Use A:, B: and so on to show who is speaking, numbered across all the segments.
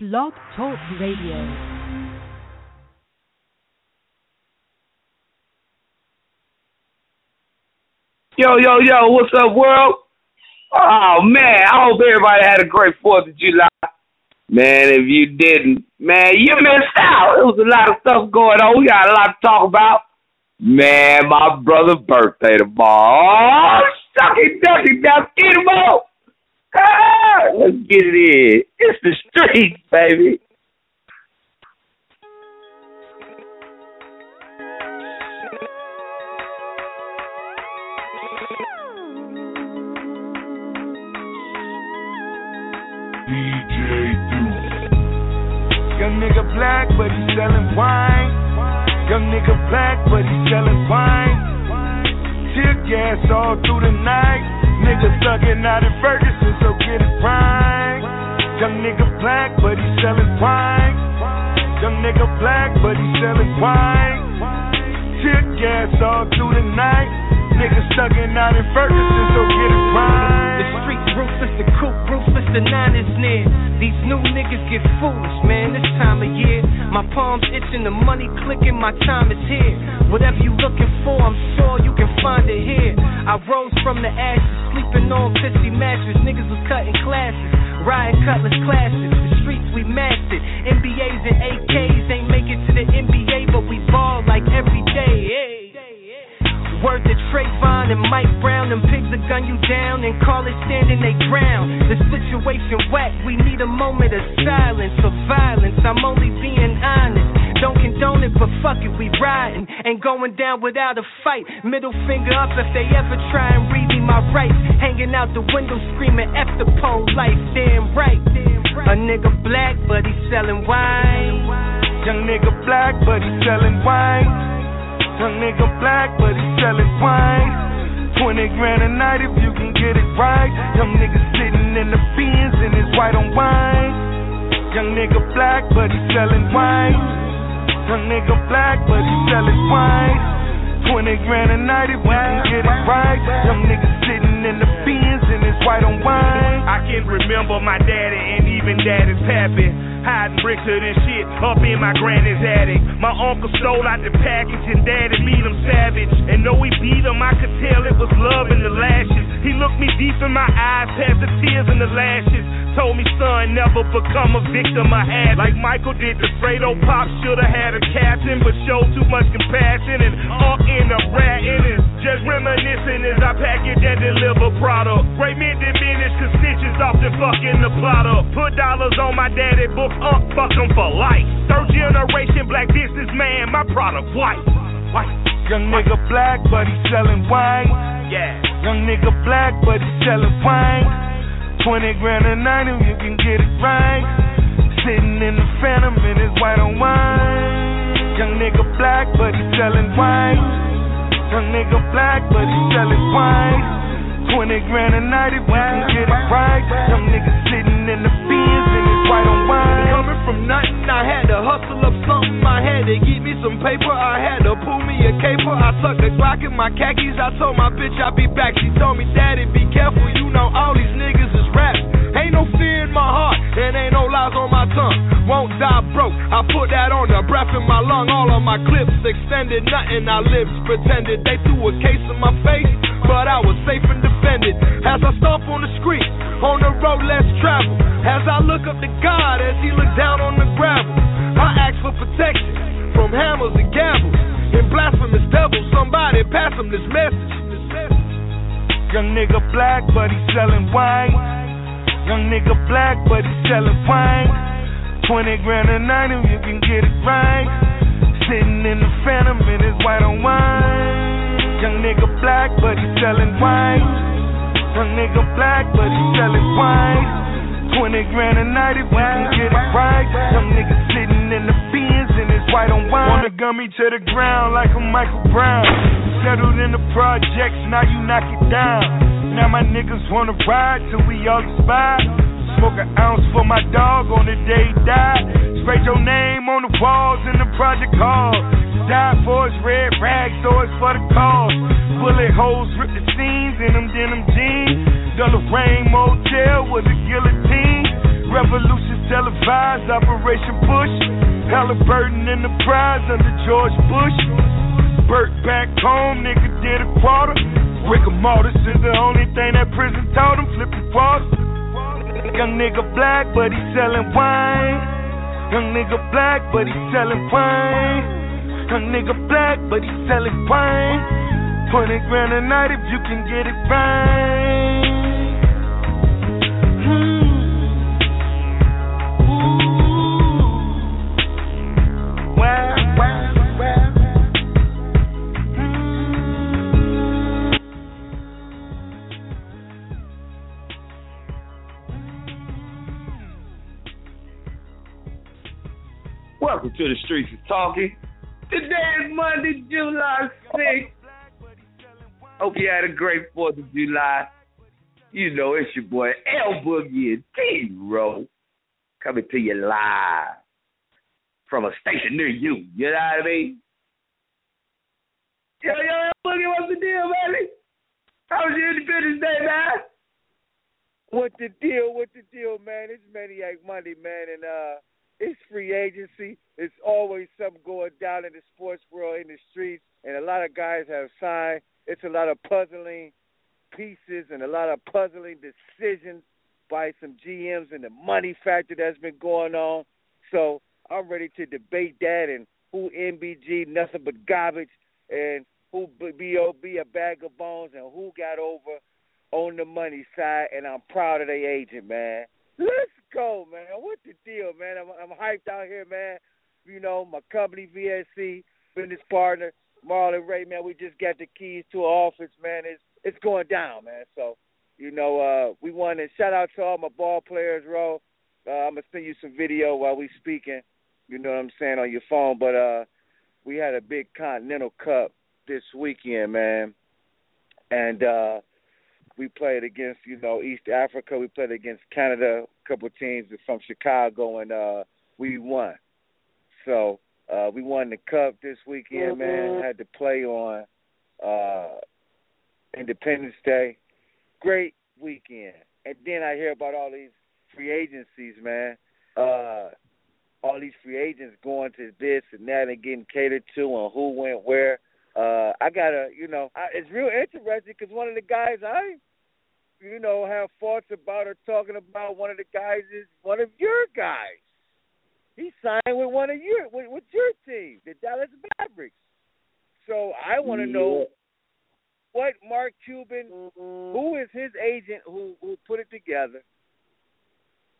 A: Blog Talk Radio.
B: Yo, yo, yo, what's up, world? Oh, man, I hope everybody had a great 4th of July. Man, if you didn't, man, you missed out. There was a lot of stuff going on. We got a lot to talk about. Man, my brother's birthday tomorrow. Oh, sucky ducky duck, get him out. Ah, let's get it in. It's the streets, baby.
C: Young nigga black, but he selling wine. Young nigga black, but he selling wine. Tear gas all through the night. Nigga thuggin' out in Ferguson, so get it right. Young nigga black, but he selling wine. Young nigga black, but he selling wine. Tear gas all through the night. Nigga thuggin' out in Ferguson, so get it right.
D: The street ruthless, the coupe ruthless, the nine is near. These new niggas get foolish, man, this time of year. My palms itching, the money clicking, my time is here. Whatever you looking for, I'm sure you can find it here. I rose from the ashes, sleeping on pissy mattress. Niggas was cutting classes, riding cutlass classes. The streets we mastered. MBAs and AKs ain't make it to the NBA, but we ball like every day. Hey. Word to Trayvon and Mike Brown, them pigs will gun you down and call it standing they ground. The situation whack, we need a moment of silence for violence. I'm only being honest. Don't condone it, but fuck it, we riding. Ain't going down without a fight. Middle finger up if they ever try and read me my rights. Hanging out the window screaming F the pole life, damn right. A nigga black, but he selling wine.
C: Young nigga black, but he selling wine. Young nigga black, but he selling wine. 20 grand a night if you can get it right. Young nigga sitting in the beans and it's white on wine. Young nigga black, but he selling wine. Young nigga black, but he selling wine. 20 grand a night if you can get it right. Young nigga sitting in the beans and it's white on wine.
E: I can remember my daddy and even daddy's pappy. Hiding bricks of this shit up in my granny's attic. My uncle stole out the package and daddy beat him savage. And though he beat him, I could tell it was love in the lashes. He looked me deep in my eyes, past the tears and the lashes. Told me, son, never become a victim of had like Michael did. The Fredo Pop should have had a captain, but showed too much compassion and up in a rat. And it's just reminiscing as I package and deliver product. Great men diminish, cause stitches often fucking the plot up. Put dollars on my daddy book up, fuck him for life. Third generation black businessman, my product white. White.
C: Young nigga black, but he selling wine.
E: Yeah.
C: Young nigga black, but he selling wine. 20 grand a night if you can get it right. Sitting in the phantom and it's white on wine. Young nigga black, but he selling wine. Young nigga black, but he selling wine. 20 grand a night if you can get it right. Young nigga sitting in the beans and it's white on wine.
D: From nothing, I had to hustle up something. I had to get me some paper. I had to pull me a caper. I tucked a Glock in my khakis. I told my bitch I'd be back. She told me, Daddy, be careful. You know all these niggas is raps. Ain't no fear in my heart, and ain't no lies on my tongue. Won't die broke. I put that on the breath in my lung. All of my clips extended, nothing I lips pretended. They threw a case in my face, but I was safe and defended. As I stomp on the street, on the road less travel. As I look up to God, as He looked down on the gravel, I ask for protection from hammers and gavels and blasphemous devils. Somebody pass him this message.
C: Young nigga black, but he selling wine. Young nigga black, but he selling wine. 20 grand a night if you can get it right. Sitting in the phantom in his white on wine. Young nigga black, but he selling white. Young nigga black, but he selling white. 20 grand a night if you can get it right. Young nigga sitting in the beans and it's white on wine. Wanna gun me to the ground like a Michael Brown. Settled in the projects, now you knock it down. Now my niggas wanna ride till we all expire. Smoke an ounce for my dog on the day he died. Spray your name on the walls in the project hall. Died for his red rag, so it's for the cause. Bullet holes rip the seams in them denim jeans. The Lorraine Motel with a guillotine. Revolution televised, Operation Push. Halliburton in the prize under George Bush. Burt back home, nigga did a quarter. Rigor mortis is the only thing that prison taught him, flipping quarters. Young nigga black, but he selling wine. Young nigga black, but he selling wine. Young nigga black, but he selling wine. 20 grand a night if you can get it right. Hmm.
B: Welcome to the Streets of Talking. Today is Monday, July 6th. Hope you had a great 4th of July. You know, it's your boy El Boogie and T Row coming to you live from a station near you. You know what I mean? Yo, yo, El Boogie, what's the deal, baby? How was your Independence Day, man?
F: What the deal? What the deal, man? It's Maniac Monday, man, and uh, it's free agency. It's always something going down in the sports world, in the streets, and a lot of guys have signed. It's a lot of puzzling pieces and a lot of puzzling decisions by some GMs and the money factor that's been going on. So I'm ready to debate that and who NBG nothing but garbage and who BOB a bag of bones and who got over on the money side. And I'm proud of the agent, man. Let's go, man. What the deal, man? I'm, I'm hyped out here, man. You know, my company VSC business partner Marlon Ray, man. We just got the keys to our office, man. It's it's going down, man. So, you know, uh, we want to shout out to all my ball players, Ro. Uh, I'm gonna send you some video while we speaking. You know what I'm saying on your phone, but uh, we had a big Continental Cup this weekend, man, and uh, we played against you know East Africa. We played against Canada, a couple teams from Chicago, and uh, we won. So uh, we won the cup this weekend, mm-hmm. man. Had to play on uh, Independence Day. Great weekend. And then I hear about all these free agencies, man. Uh, all these free agents going to this and that and getting catered to and who went where. Uh, I gotta, you know, I, it's real interesting because one of the guys I, you know, have thoughts about or talking about, one of the guys is one of your guys. He signed with one of your with, with your team, the Dallas Mavericks. So I want to yeah. know what Mark Cuban, who is his agent who who put it together.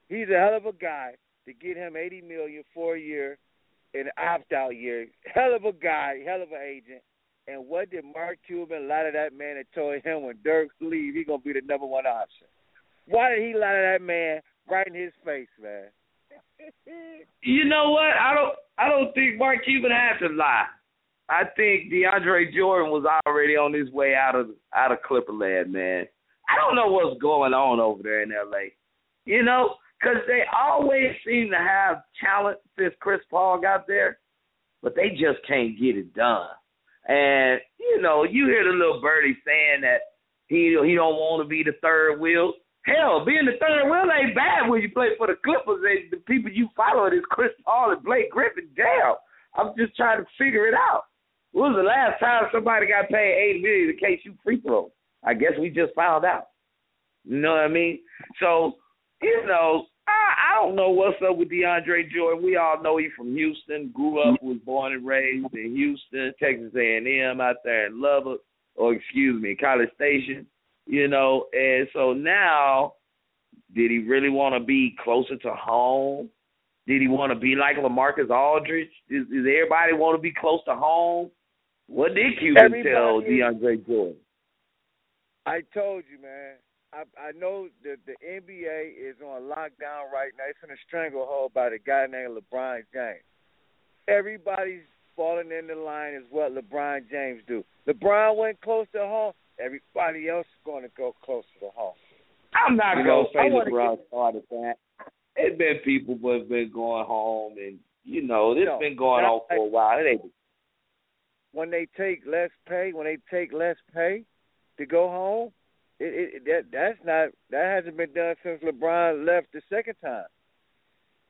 F: He's a hell of a guy to get him eighty million for a year, an opt out year. Hell of a guy, hell of an agent. And what did Mark Cuban lie to that man and told him when Dirk leave, he gonna be the number one option? Why did he lie to that man right in his face, man?
B: you know what? I don't. I don't think Mark Cuban had to lie. I think DeAndre Jordan was already on his way out of out of Clipperland, man. I don't know what's going on over there in LA. You know, because they always seem to have talent since Chris Paul got there, but they just can't get it done. And you know, you hear the little birdie saying that he he don't want to be the third wheel. Hell, being the third wheel ain't bad when you play for the Clippers and the people you follow is Chris Paul and Blake Griffin. Damn, I'm just trying to figure it out. When was the last time somebody got paid eight million to catch you free throws? I guess we just found out. You know what I mean? So, you know, I, I don't know what's up with DeAndre Jordan. We all know he's from Houston, grew up, mm-hmm. was born and raised in Houston, Texas A&M, out there in Lubbock, or excuse me, College Station. You know, and so now, did he really want to be closer to home? Did he want to be like LaMarcus Aldridge? Does, does everybody want to be close to home? What did Cuban Everybody, tell DeAndre Jordan?
F: I told you, man. I I know that the NBA is on lockdown right now. It's in a stranglehold by the guy named LeBron James. Everybody's falling in the line is what LeBron James do. LeBron went close to home. Everybody else is going to go close to the home.
B: I'm not you gonna say LeBron started that. It's been people who have been going home, and you know this no, been going on for a while. It ain't
F: when they take less pay, when they take less pay to go home, it, it that that's not that hasn't been done since LeBron left the second time.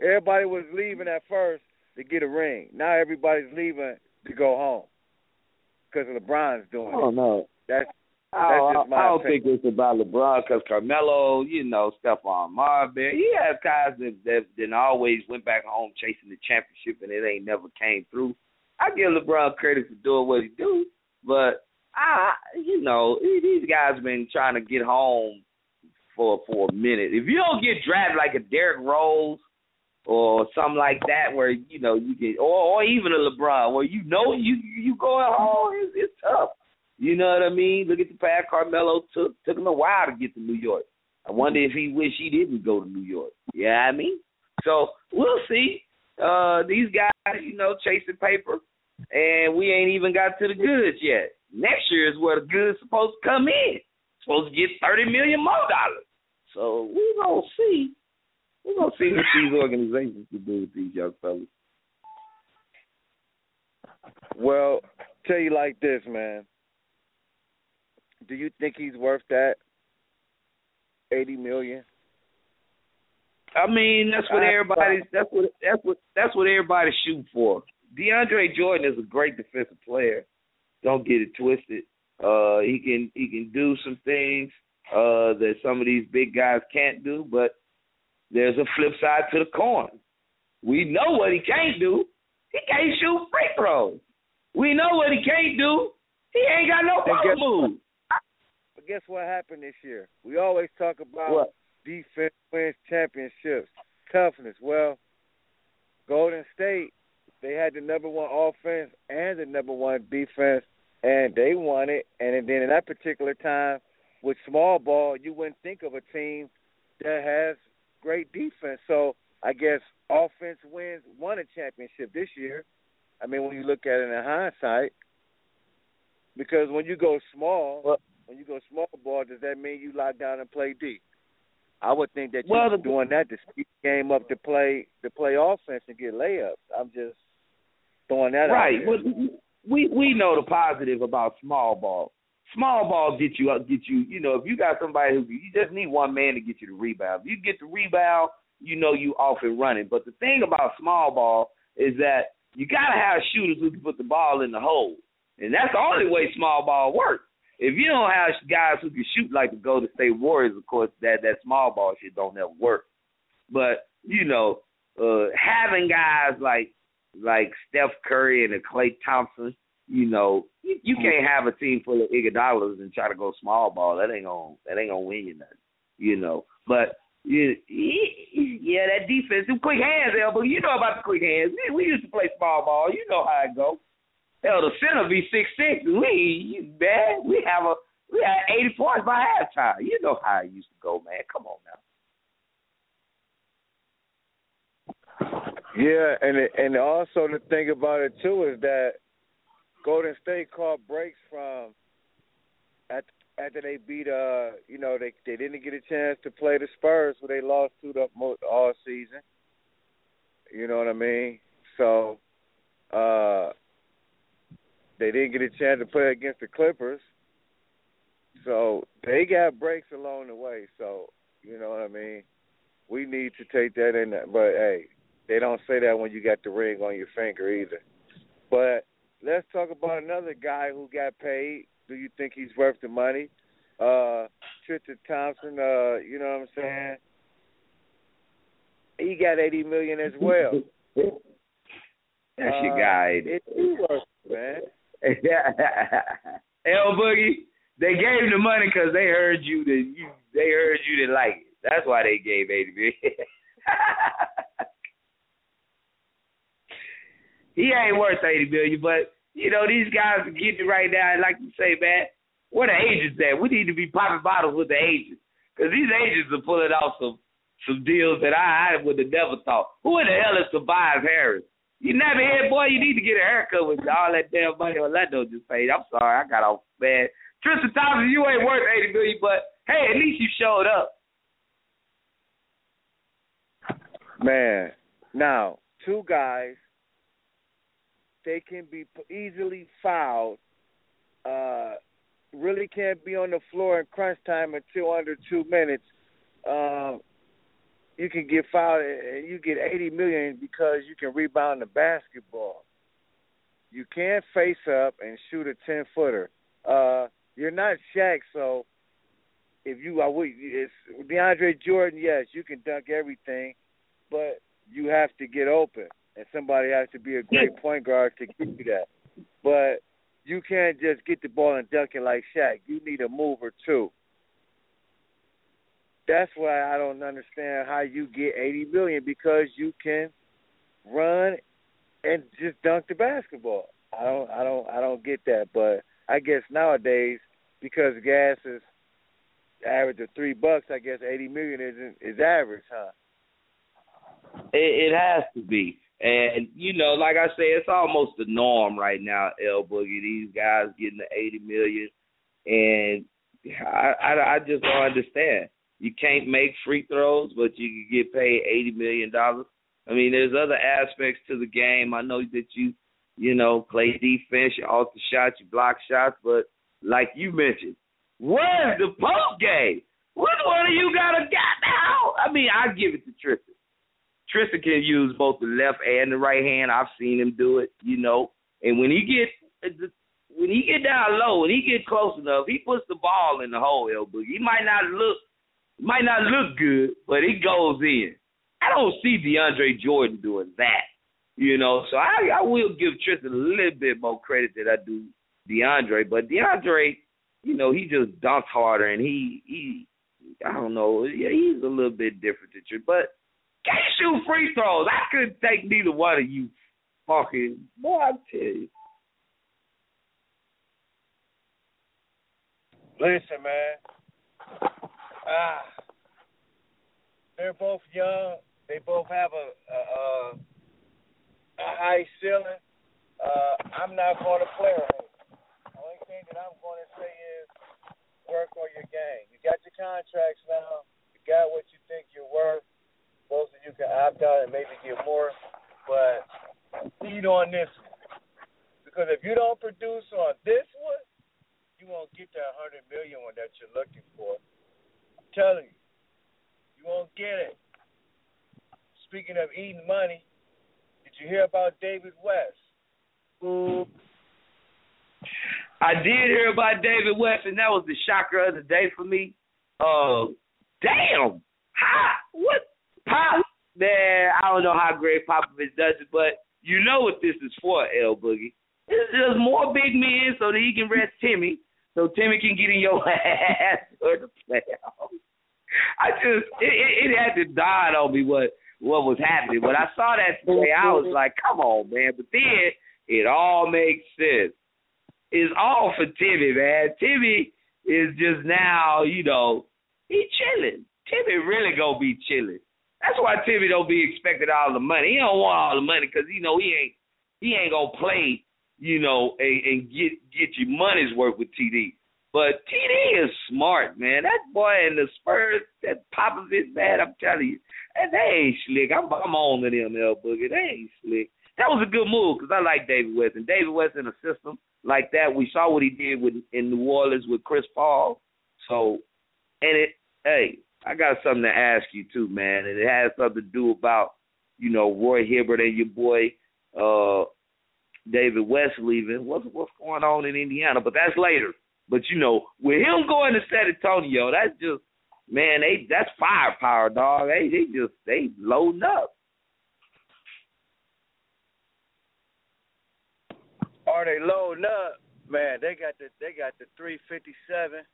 F: Everybody was leaving at first to get a ring. Now everybody's leaving to go home because LeBron's doing
B: oh,
F: it.
B: no.
F: That's
B: I,
F: That's just my
B: I don't think it's about LeBron because Carmelo, you know, Stephon Marbury, he has guys that that that always went back home chasing the championship and it ain't never came through. I give LeBron credit for doing what he do, but I, you know, these guys been trying to get home for for a minute. If you don't get drafted like a Derrick Rose or something like that, where you know you get, or or even a LeBron, where you know you you going home, it's, it's tough. You know what I mean? Look at the path Carmelo took. Took him a while to get to New York. I wonder if he wish he didn't go to New York. Yeah, I mean. So we'll see. Uh these guys, you know, chasing paper and we ain't even got to the goods yet. Next year is where the goods supposed to come in. Supposed to get thirty million more dollars. So we're gonna see. We're gonna see what these organizations can do with these young fellas.
F: Well, tell you like this, man. Do you think he's worth that eighty million?
B: I mean, that's what everybody's. That's what. That's what. That's what everybody's shooting for. DeAndre Jordan is a great defensive player. Don't get it twisted. Uh, he can he can do some things uh, that some of these big guys can't do, but there's a flip side to the coin. We know what he can't do. He can't shoot free throws. We know what he can't do. He ain't got no
F: guess-
B: move.
F: But guess what happened this year? We always talk about
B: What?
F: defense wins championships, toughness. Well, Golden State, they had the number one offense and the number one defense, and they won it. And then in that particular time, with small ball, you wouldn't think of a team that has great defense. So I guess offense wins won a championship this year. I mean, when you look at it in hindsight, because when you go small,
B: Well-
F: when you go small ball, does that mean you lock down and play deep? I would think that you're
B: the-
F: doing that to speed the game up to play to play offense and get layups. I'm just throwing that
B: Right.
F: out there.
B: we we know the positive about small ball. Small ball get you get you. You know, if you got somebody who you just need one man to get you the rebound. If you get the rebound, you know you off and running. But the thing about small ball is that you got to have shooters who can put the ball in the hole, and that's the only way small ball works. If you don't have guys who can shoot like the Golden State Warriors, of course, that that small ball shit don't never work. But you know, uh, having guys like like Steph Curry and a Klay Thompson, you know, you, you can't have a team full of Iguodala's and try to go small ball. That ain't gonna that ain't gonna win you nothing, you know. But yeah, yeah, that defense, them quick hands, Elbow. You know about the quick hands. We, we used to play small ball. You know how it go. Hell, the center be six six. We man, we have a we had eighty points by halftime. You know how it used to go, man. Come on now.
F: Yeah, and it, and also the thing about it too is that Golden State caught breaks from at, after they beat uh you know they they didn't get a chance to play the Spurs who they lost to the most all season. You know what I mean? So uh they didn't get a chance to play against the Clippers. So they got breaks along the way. So you know what I mean? We need to take that in. But hey, they don't say that when you got the ring on your finger either. But let's talk about another guy who got paid. Do you think he's worth the money? Uh Tristan Thompson, uh, you know what I'm saying? He got eighty million as well.
B: That's
F: Uh,
B: your guy.
F: It's worth it, man.
B: El Boogie, they gave him the money because they heard you that you they heard you didn't like it. That's why they gave eighty million. he ain't worth eighty million, but you know these guys are getting it right now. Like you say, man, where the agents at? We need to be popping bottles with the agents because these agents are pulling off some some deals that I, I would have never thought. Who in the hell is Tobias Harris? You never head boy, you need to get a haircut with all that damn money Orlando just paid. I'm sorry, I got off bad. Tristan Thompson, you ain't worth eighty million, but hey, at least you showed up.
F: Man, now two guys, they can be easily fouled. Uh, really can't be on the floor in crunch time until under two minutes. Um, you can get fouled and you get eighty million because you can rebound the basketball. You can't face up and shoot a ten footer. Uh, you're not Shaq, so if you are it's DeAndre Jordan, yes, you can dunk everything, but you have to get open, and somebody has to be a great point guard to give you that. But you can't just get the ball and dunk it like Shaq. You need a mover too. That's why I don't understand how you get eighty million because you can run and just dunk the basketball. I don't I don't I don't get that, but I guess nowadays because gas is average of three bucks, I guess eighty million isn't is average, huh?
B: It, it has to be, and you know, like I say, it's almost the norm right now. El Boogie, these guys getting the eighty million, and I, I I just don't understand. You can't make free throws, but you can get paid eighty million dollars. I mean, there's other aspects to the game. I know that you, you know, play defense, you alter shots, you block shots, but like you mentioned, where's the post game? Which one of you got a guy now? I mean, I give it to Tristan. Tristan can use both the left and the right hand. I've seen him do it, you know. And when he get when he get down low, when he get close enough, he puts the ball in the hole, elbow. He might not look might not look good, but it goes in. I don't see DeAndre Jordan doing that. You know, so I, I will give Tristan a little bit more credit than I do DeAndre, but DeAndre, you know, he just dunks harder and he he I don't know, yeah, he's a little bit different than you, but can't shoot free throws. I couldn't take neither one of you fucking boy, I tell you.
F: Listen, man. Ah, they're both young. They both have a a, a, high ceiling. Uh, I'm not going to play her. The only thing that I'm going to say is work on your game. You got your contracts now. You got what you think you're worth. Most of you can opt out and maybe get more, but lead on this one. Because if you don't produce on this one, you won't get that hundred million one that you're looking for. I'm telling you, you won't get it. Speaking of eating money, did you hear about David West?
B: I did hear about David West, and that was the shocker of the day for me. Uh, damn, how what Pop? Man, I don't know how Gregg Popovich does it, but you know what this is for, El Boogie. It's just more big men so that he can rest Timmy, so Timmy can get in your ass for the playoffs. I just it, it, it had to dawn on me what what was happening. When I saw that today, I was like, "Come on, man!" But then it all makes sense It's all for Timmy, man. Timmy is just now, you know, he chilling. Timmy really gonna be chilling. That's why Timmy don't be expecting all the money. He don't want all the money because you know he ain't he ain't gonna play, you know, and, and get get your money's worth with TD. But TD is smart, man. That boy and the Spurs, that Popovich, man, I'm telling you, and they ain't slick. I'm I'm on to them, El Boogie. They ain't slick. That was a good move because I like David West and David West in a system like that. We saw what he did with in New Orleans with Chris Paul. So, and it, hey, I got something to ask you too, man, and it has something to do about you know Roy Hibbert and your boy uh David West leaving. What's what's going on in Indiana? But that's later. But you know, with him going to San Antonio, that's just man, they that's firepower, dog. They they just they loading up.
F: Are they loading up? Man, they got the they got the three fifty seven.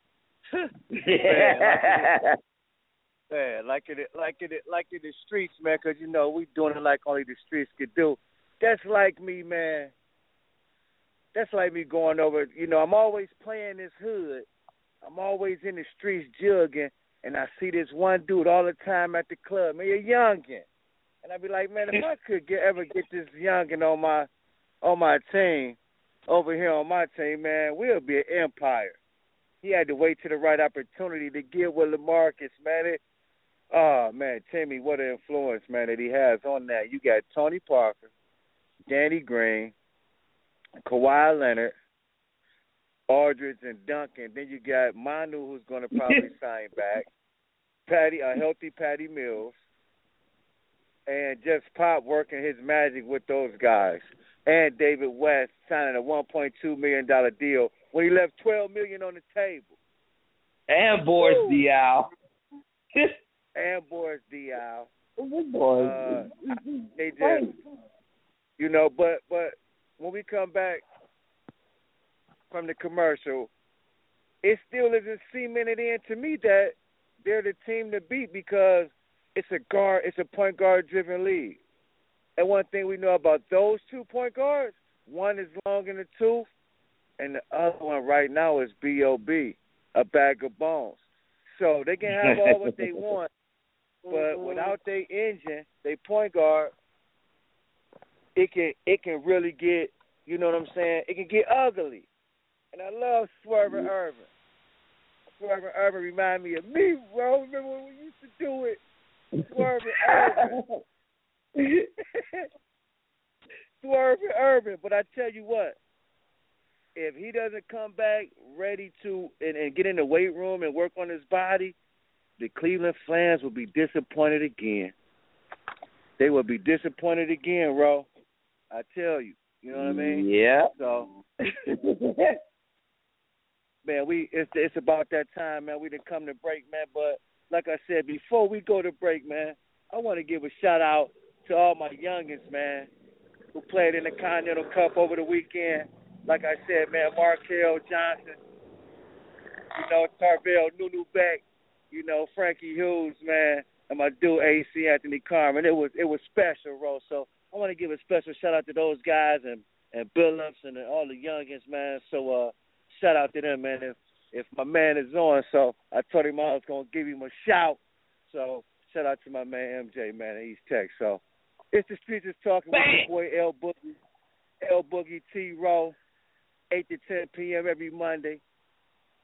F: man, man, like it, like it, like in the streets, man. Because you know we doing it like only the streets could do. That's like me, man. That's like me going over. You know, I'm always playing this hood. I'm always in the streets jugging, and I see this one dude all the time at the club. Man, a youngin, and I be like, man, if I could get ever get this youngin on my on my team, over here on my team, man, we'll be an empire. He had to wait to the right opportunity to get with Lamarcus, man. It, oh man, Timmy, what an influence, man, that he has on that. You got Tony Parker, Danny Green, Kawhi Leonard, Aldridge, and Duncan. Then you got Manu, who's going to probably sign back. Patty, a healthy Patty Mills. and just Pop working his magic with those guys, and David West signing a 1.2 million dollar deal when he left 12 million on the table.
B: And Boris Diaw.
F: and Boris Diaw.
B: Boys.
F: Uh, they just, you know, but but when we come back from the commercial, it still isn't cemented in to me that they're the team to beat because it's a guard, it's a point guard driven league. And one thing we know about those two point guards, one is long in the tooth, and the other one right now is B.O.B., a bag of bones. So they can have all what they want, but mm-hmm. without their engine, they point guard, it can it can really get you know what I'm saying? It can get ugly. And I love Swerving Irving. Swerving Irving remind me of me, bro. Remember when we used to do it? Swerving Irving. Swerving Irving. But I tell you what, if he doesn't come back ready to and, and get in the weight room and work on his body, the Cleveland fans will be disappointed again. They will be disappointed again, bro. I tell you. You know what I mean?
B: Yeah.
F: So man, we it's it's about that time, man. We didn't come to break, man. But like I said, before we go to break, man, I want to give a shout out to all my youngins, man, who played in the Continental Cup over the weekend. Like I said, man, Markel Johnson, you know, Tarvell Nunu Beck, you know, Frankie Hughes, man, and my dude AC Anthony Carmen. It was it was special, bro. So I want to give a special shout out to those guys and and Billups and all the youngins, man. So uh, shout out to them, man. If if my man is on, so I told him I was gonna give him a shout. So shout out to my man MJ, man, in East Tech. So it's the streets is talking with your boy El Boogie, El Boogie T Row, eight to ten p.m. every Monday.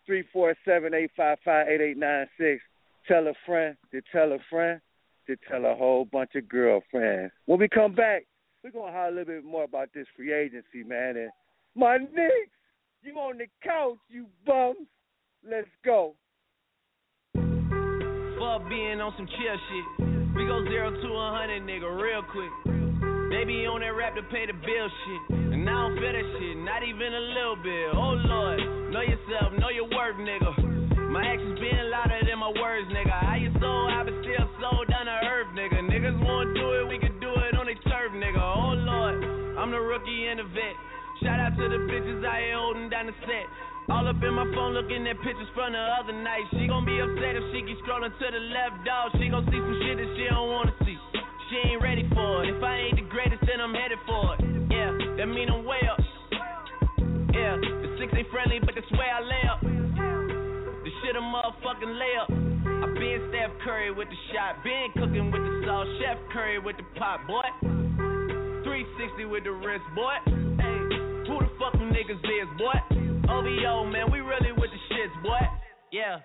F: Three four seven eight five five eight eight nine six. Tell a friend to tell a friend to tell a whole bunch of girlfriends. When we come back, we're gonna holler a little bit more about this free agency, man. And my Knicks, you on the couch, you bums. Let's go.
G: Fuck being on some chill shit. We go zero to a hundred, nigga, real quick. They be on that rap to pay the bill shit. And I don't feel that shit, not even a little bit. Oh Lord, know yourself, know your worth, nigga. My actions being louder than my words, nigga. How you sold, I been still sold down to earth, nigga. Niggas wanna do it, we can do it on their turf, nigga. Oh Lord, I'm the rookie and the vet. Shout out to the bitches I ain't holding down the set. All up in my phone looking at pictures from the other night. She gon' be upset if she keep scrolling to the left, dog. She gon' see some shit that she don't wanna see. She ain't ready for it. If I ain't the greatest, then I'm headed for it. Yeah, that mean I'm way up. Yeah, the six ain't friendly, but that's where I lay up. The shit a motherfucking layup. I been Steph Curry with the shot, been cooking with the sauce, Chef Curry with the pot, boy. 360 with the wrist, boy. Hey, who the fuck them niggas is, boy? OVO, man, we really with the shits, boy. Yeah.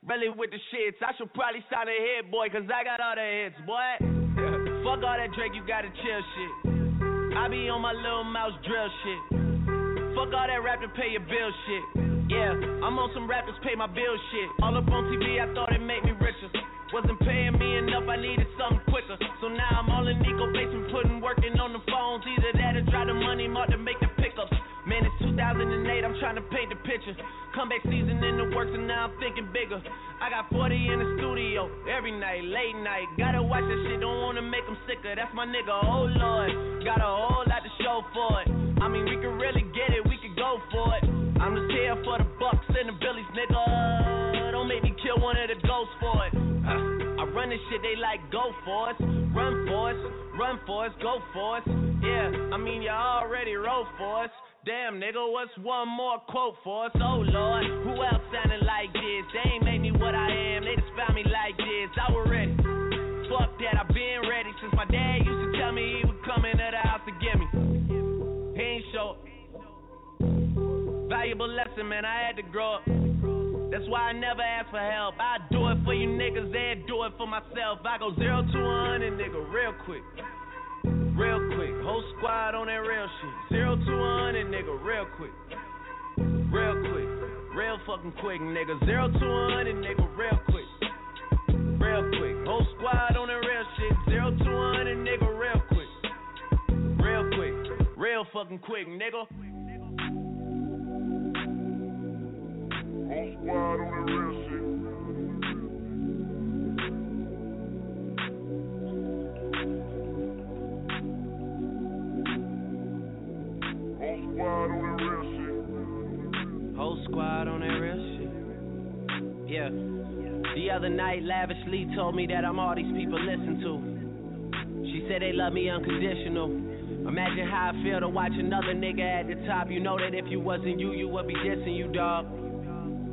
G: Really with the shits. I should probably sign a hit, boy, cause I got all the hits, boy. Fuck all that Drake, you gotta chill shit. I be on my little mouse drill shit. Fuck all that rap to pay your bill shit. Yeah, I'm on some rappers pay my bill shit. All up on TV, I thought it made me richer. Wasn't paying me enough, I needed something quicker. So now I'm all in Nico basement, putting working on the phones. Either that or drive the money mark to make the pickups. Man, it's 2008, I'm trying to paint the picture. Comeback season in the works, and now I'm thinking bigger. I got 40 in the studio every night, late night. Gotta watch that shit, don't wanna make them sicker. That's my nigga, oh lord. Got a whole lot to show for it. I mean, we could really get it, we could go for it. I'm just here for the bucks and the billies, nigga. Don't make me kill one of the ghosts for it. Uh, I run this shit, they like go for us, run for us, run for us, go for us. Yeah, I mean you already wrote for us. Damn nigga, what's one more quote for us? Oh lord, who else sounding like this? They ain't made me what I am, they just found me like this. I was ready. Fuck that, I been ready since my dad used to tell me he would come into the house to get me. He ain't show. Valuable lesson, man, I had to grow up. That's why I never ask for help. I do it for you niggas and do it for myself. I go zero to a hundred, nigga, real quick. Real quick, whole squad on that real shit. Zero to hundred, nigga, real quick. Real quick, real fucking quick, nigga. Zero to hundred, nigga, real quick. Real quick, whole squad on that real shit. Zero to hundred, nigga, real quick. Real quick, real fucking quick, nigga.
C: Whole squad on that real shit. Squad on that real shit.
G: Whole squad on that real shit. Yeah. The other night, lavishly told me that I'm all these people listen to. She said they love me unconditional. Imagine how I feel to watch another nigga at the top. You know that if you wasn't you, you would be dissing you, dog.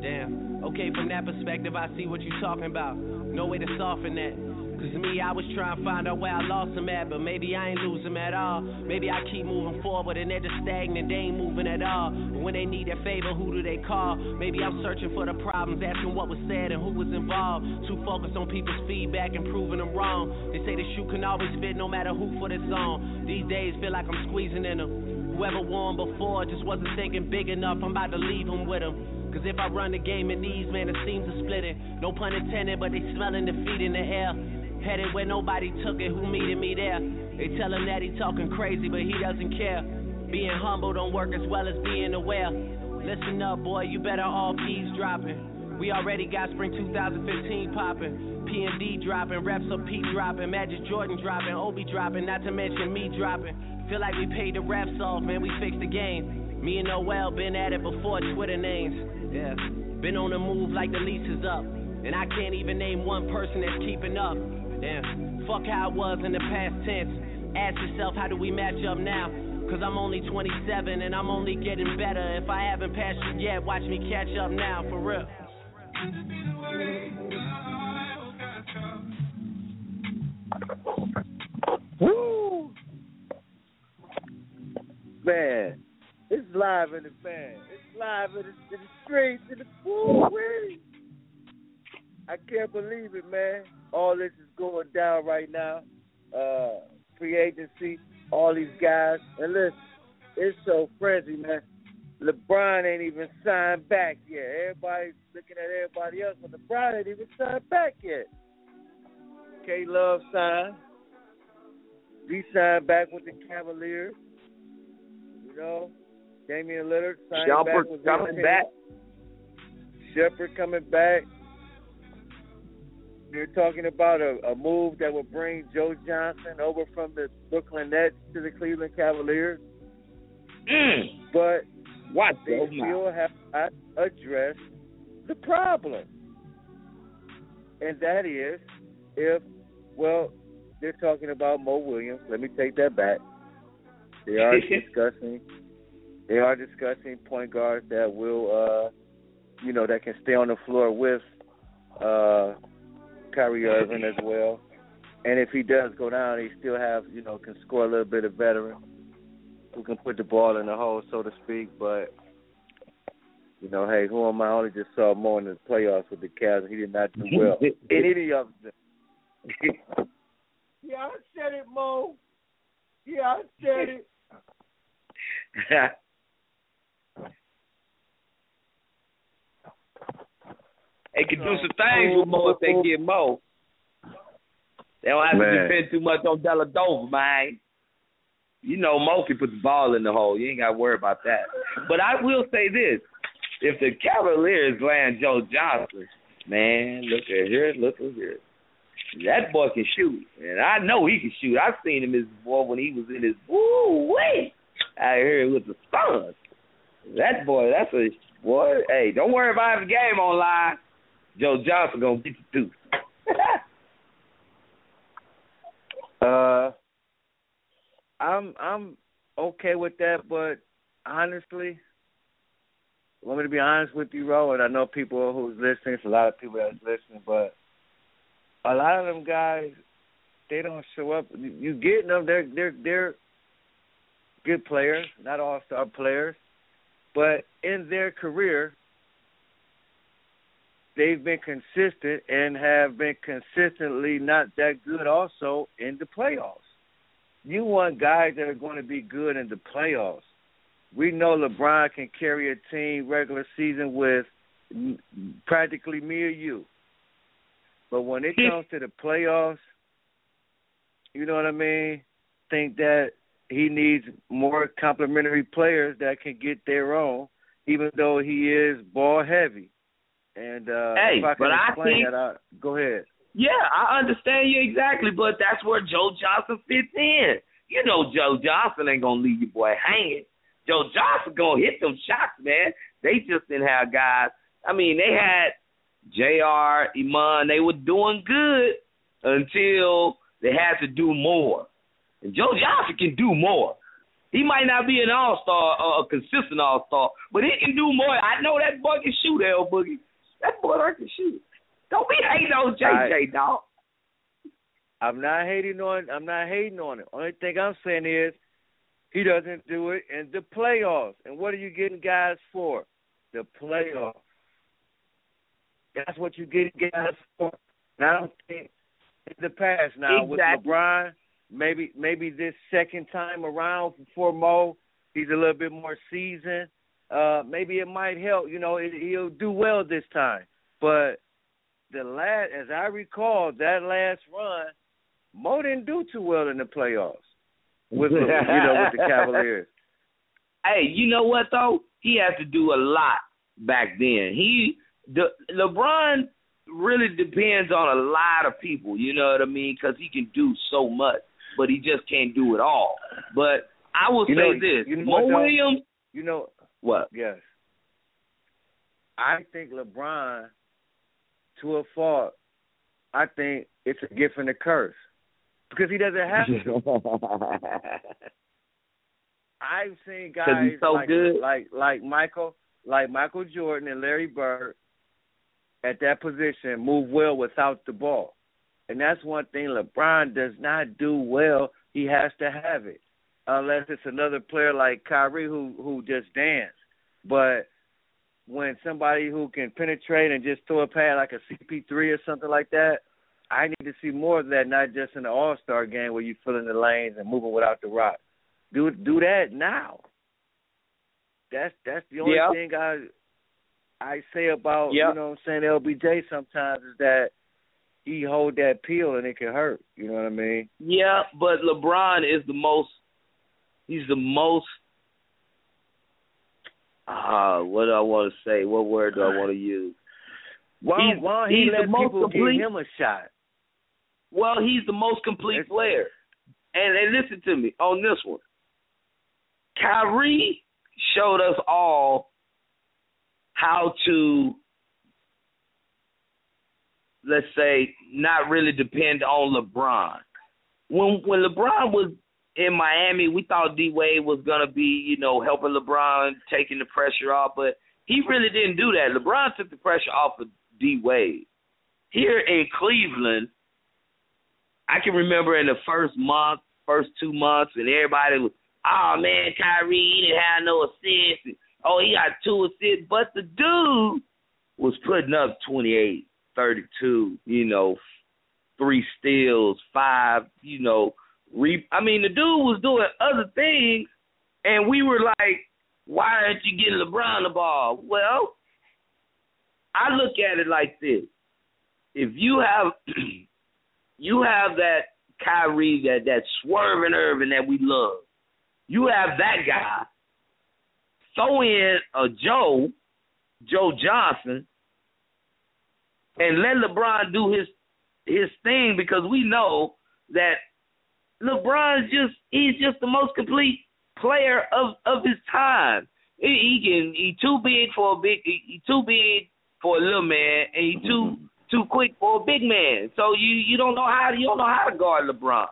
G: Damn. Okay, from that perspective, I see what you talking about. No way to soften that. Cause me, I was trying to find out where I lost them at, but maybe I ain't lose at all. Maybe I keep moving forward and they're just stagnant, they ain't moving at all. But when they need a favor, who do they call? Maybe I'm searching for the problems, asking what was said and who was involved. Too focused on people's feedback and proving them wrong. They say the shoe can always fit no matter who for the song. These days feel like I'm squeezing in them. Whoever won before just wasn't thinking big enough, I'm about to leave them with them. Cause if I run the game in these, man, it seems to split it. No pun intended, but they smelling defeat in the air. Headed where nobody took it, who meeted me there? They tell him that he talking crazy, but he doesn't care. Being humble don't work as well as being aware. Listen up, boy, you better all eavesdropping. We already got spring 2015 popping. P and D dropping, reps of P dropping, Majid Jordan dropping, Obi dropping, not to mention me dropping. Feel like we paid the refs off, man, we fixed the game. Me and Noel been at it before Twitter names. Yeah, been on the move like the lease is up. And I can't even name one person that's keeping up. Damn, fuck how it was in the past tense. Ask yourself, how do we match up now? Cause I'm only 27 and I'm only getting better. If I haven't passed you yet, watch me catch up now, for real.
F: Woo! Man, it's live in the fan. It's live in the, in the streets, in the wee. I can't believe it, man. All this is going down right now. Uh, free agency, all these guys. And listen, it's so frenzy, man. LeBron ain't even signed back yet. Everybody's looking at everybody else, but LeBron ain't even signed back yet. K Love signed. He signed back with the Cavaliers. You know, Damian Lillard signed
B: Shumpert
F: back with
B: coming back.
F: Shepard coming back. They're talking about a, a move that would bring Joe Johnson over from the Brooklyn Nets to the Cleveland Cavaliers.
B: Mm.
F: But
B: What
F: they
B: the
F: still have not addressed the problem. And that is if, well, they're talking about Mo Williams. Let me take that back. They are discussing. They are discussing point guards that will, uh, you know, that can stay on the floor with uh, Kyrie Irving as well. And if he does go down, he still have, you know, can score a little bit of veteran who can put the ball in the hole, so to speak. But you know, hey, who am I? I only just saw Mo in the playoffs with the Cavs. and He did not do well in any of them. yeah, I said it, Mo. Yeah, I said it.
B: they can do some things oh, with Mo if they get Mo. They don't have
F: Man.
B: to depend too much on Dellavedova, man. You know Mo can put the ball in the hole. You ain't got to worry about that. But I will say this: if the Cavaliers land Joe Johnson, man, look at here, look at here. That boy can shoot, and I know he can shoot. I've seen him as boy when he was in his woo wait out here with the Suns. That boy, that's a boy. Hey, don't worry about the game online. Joe Johnson gonna get you too.
F: Uh, I'm I'm okay with that, but honestly, want me to be honest with you, Ro, and I know people who's listening, it's a lot of people that's listening, but a lot of them guys, they don't show up. You get them, they're they're they're good players, not all star players, but in their career, they've been consistent and have been consistently not that good also in the playoffs. You want guys that are going to be good in the playoffs. We know LeBron can carry a team regular season with practically me or you. But when it comes to the playoffs, you know what I mean? Think that he needs more complementary players that can get their own, even though he is ball heavy. And uh
B: hey,
F: if I can
B: but I think
F: that, I, go ahead.
B: Yeah, I understand you exactly, but that's where Joe Johnson fits in. You know Joe Johnson ain't gonna leave your boy hanging. Joe Johnson gonna hit them shots, man. They just didn't have guys. I mean, they had Jr. Iman. They were doing good until they had to do more. And Joe Johnson can do more. He might not be an all star, uh, a consistent all star, but he can do more. I know that boy can shoot, El Boogie. That boy can shoot. Don't be hating on JJ, dog.
F: I'm not hating on. I'm not hating on it. Only thing I'm saying is he doesn't do it in the playoffs. And what are you getting guys for? The playoffs. That's what you get guys for. And I don't think in the past now
B: Exactly.
F: with LeBron, maybe maybe this second time around for Mo, he's a little bit more seasoned. Uh, maybe it might help. You know, it, he'll do well this time. But the last, as I recall, that last run, Mo didn't do too well in the playoffs with the, you know with the Cavaliers.
B: Hey, you know what though? He had to do a lot back then. He the LeBron really depends on a lot of people. You know what I mean? Because he can do so much, but he just can't do it all. But I will
F: You
B: say
F: know-
B: this:
F: you know
B: Mo? Williams.
F: You know,
B: What?
F: Yes. I think LeBron, to a fault, I think it's a gift and a curse because he doesn't have to. I've seen guys
B: so
F: like,
B: good.
F: like like Michael, like Michael Jordan and Larry Bird at that position move well without the ball, and that's one thing LeBron does not do well. He has to have it, unless it's another player like Kyrie who who just dance. But when somebody who can penetrate and just throw a pad like a CP3 or something like that, I need to see more of that, not just in the All Star game where you fill in the lanes and moving without the rock. Do do that now. That's that's the only
B: Yeah.
F: thing I I say about
B: Yeah.
F: you know what I'm saying LBJ sometimes is that he hold that peel and it can hurt. You know what I mean?
B: Yeah, but LeBron is the most. He's the most. Uh, what do I want to say? What word do I want to use?
F: Why
B: He's-
F: why he
B: he's the most
F: people
B: complete-
F: give him a shot?
B: Well, he's the most complete
F: It's-
B: player. And, and listen to me on this one. Kyrie showed us all how to, let's say, not really depend on LeBron. When when LeBron was in Miami, we thought D Wade was gonna be, you know, helping LeBron, taking the pressure off, but he really didn't do that. LeBron took the pressure off of D Wade. Here in Cleveland, I can remember in the first month, first two months, and everybody was, oh man, Kyrie, he didn't have no assists. Oh, he got two assists. But the dude was putting up 28, 32, you know, three steals, five, you know, re- I mean, the dude was doing other things, and we were like, why aren't you getting LeBron the ball? Well, I look at it like this. If you have you have that Kyrie, that that swerving Irving that we love. You have that guy. Throw in a Joe, Joe Johnson, and let LeBron do his his thing because we know that LeBron's just he's just the most complete player of of his time. He, he can he too big for a big he, too big for a little man and he too mm-hmm. too quick for a big man. So you you don't know how you don't know how to guard LeBron.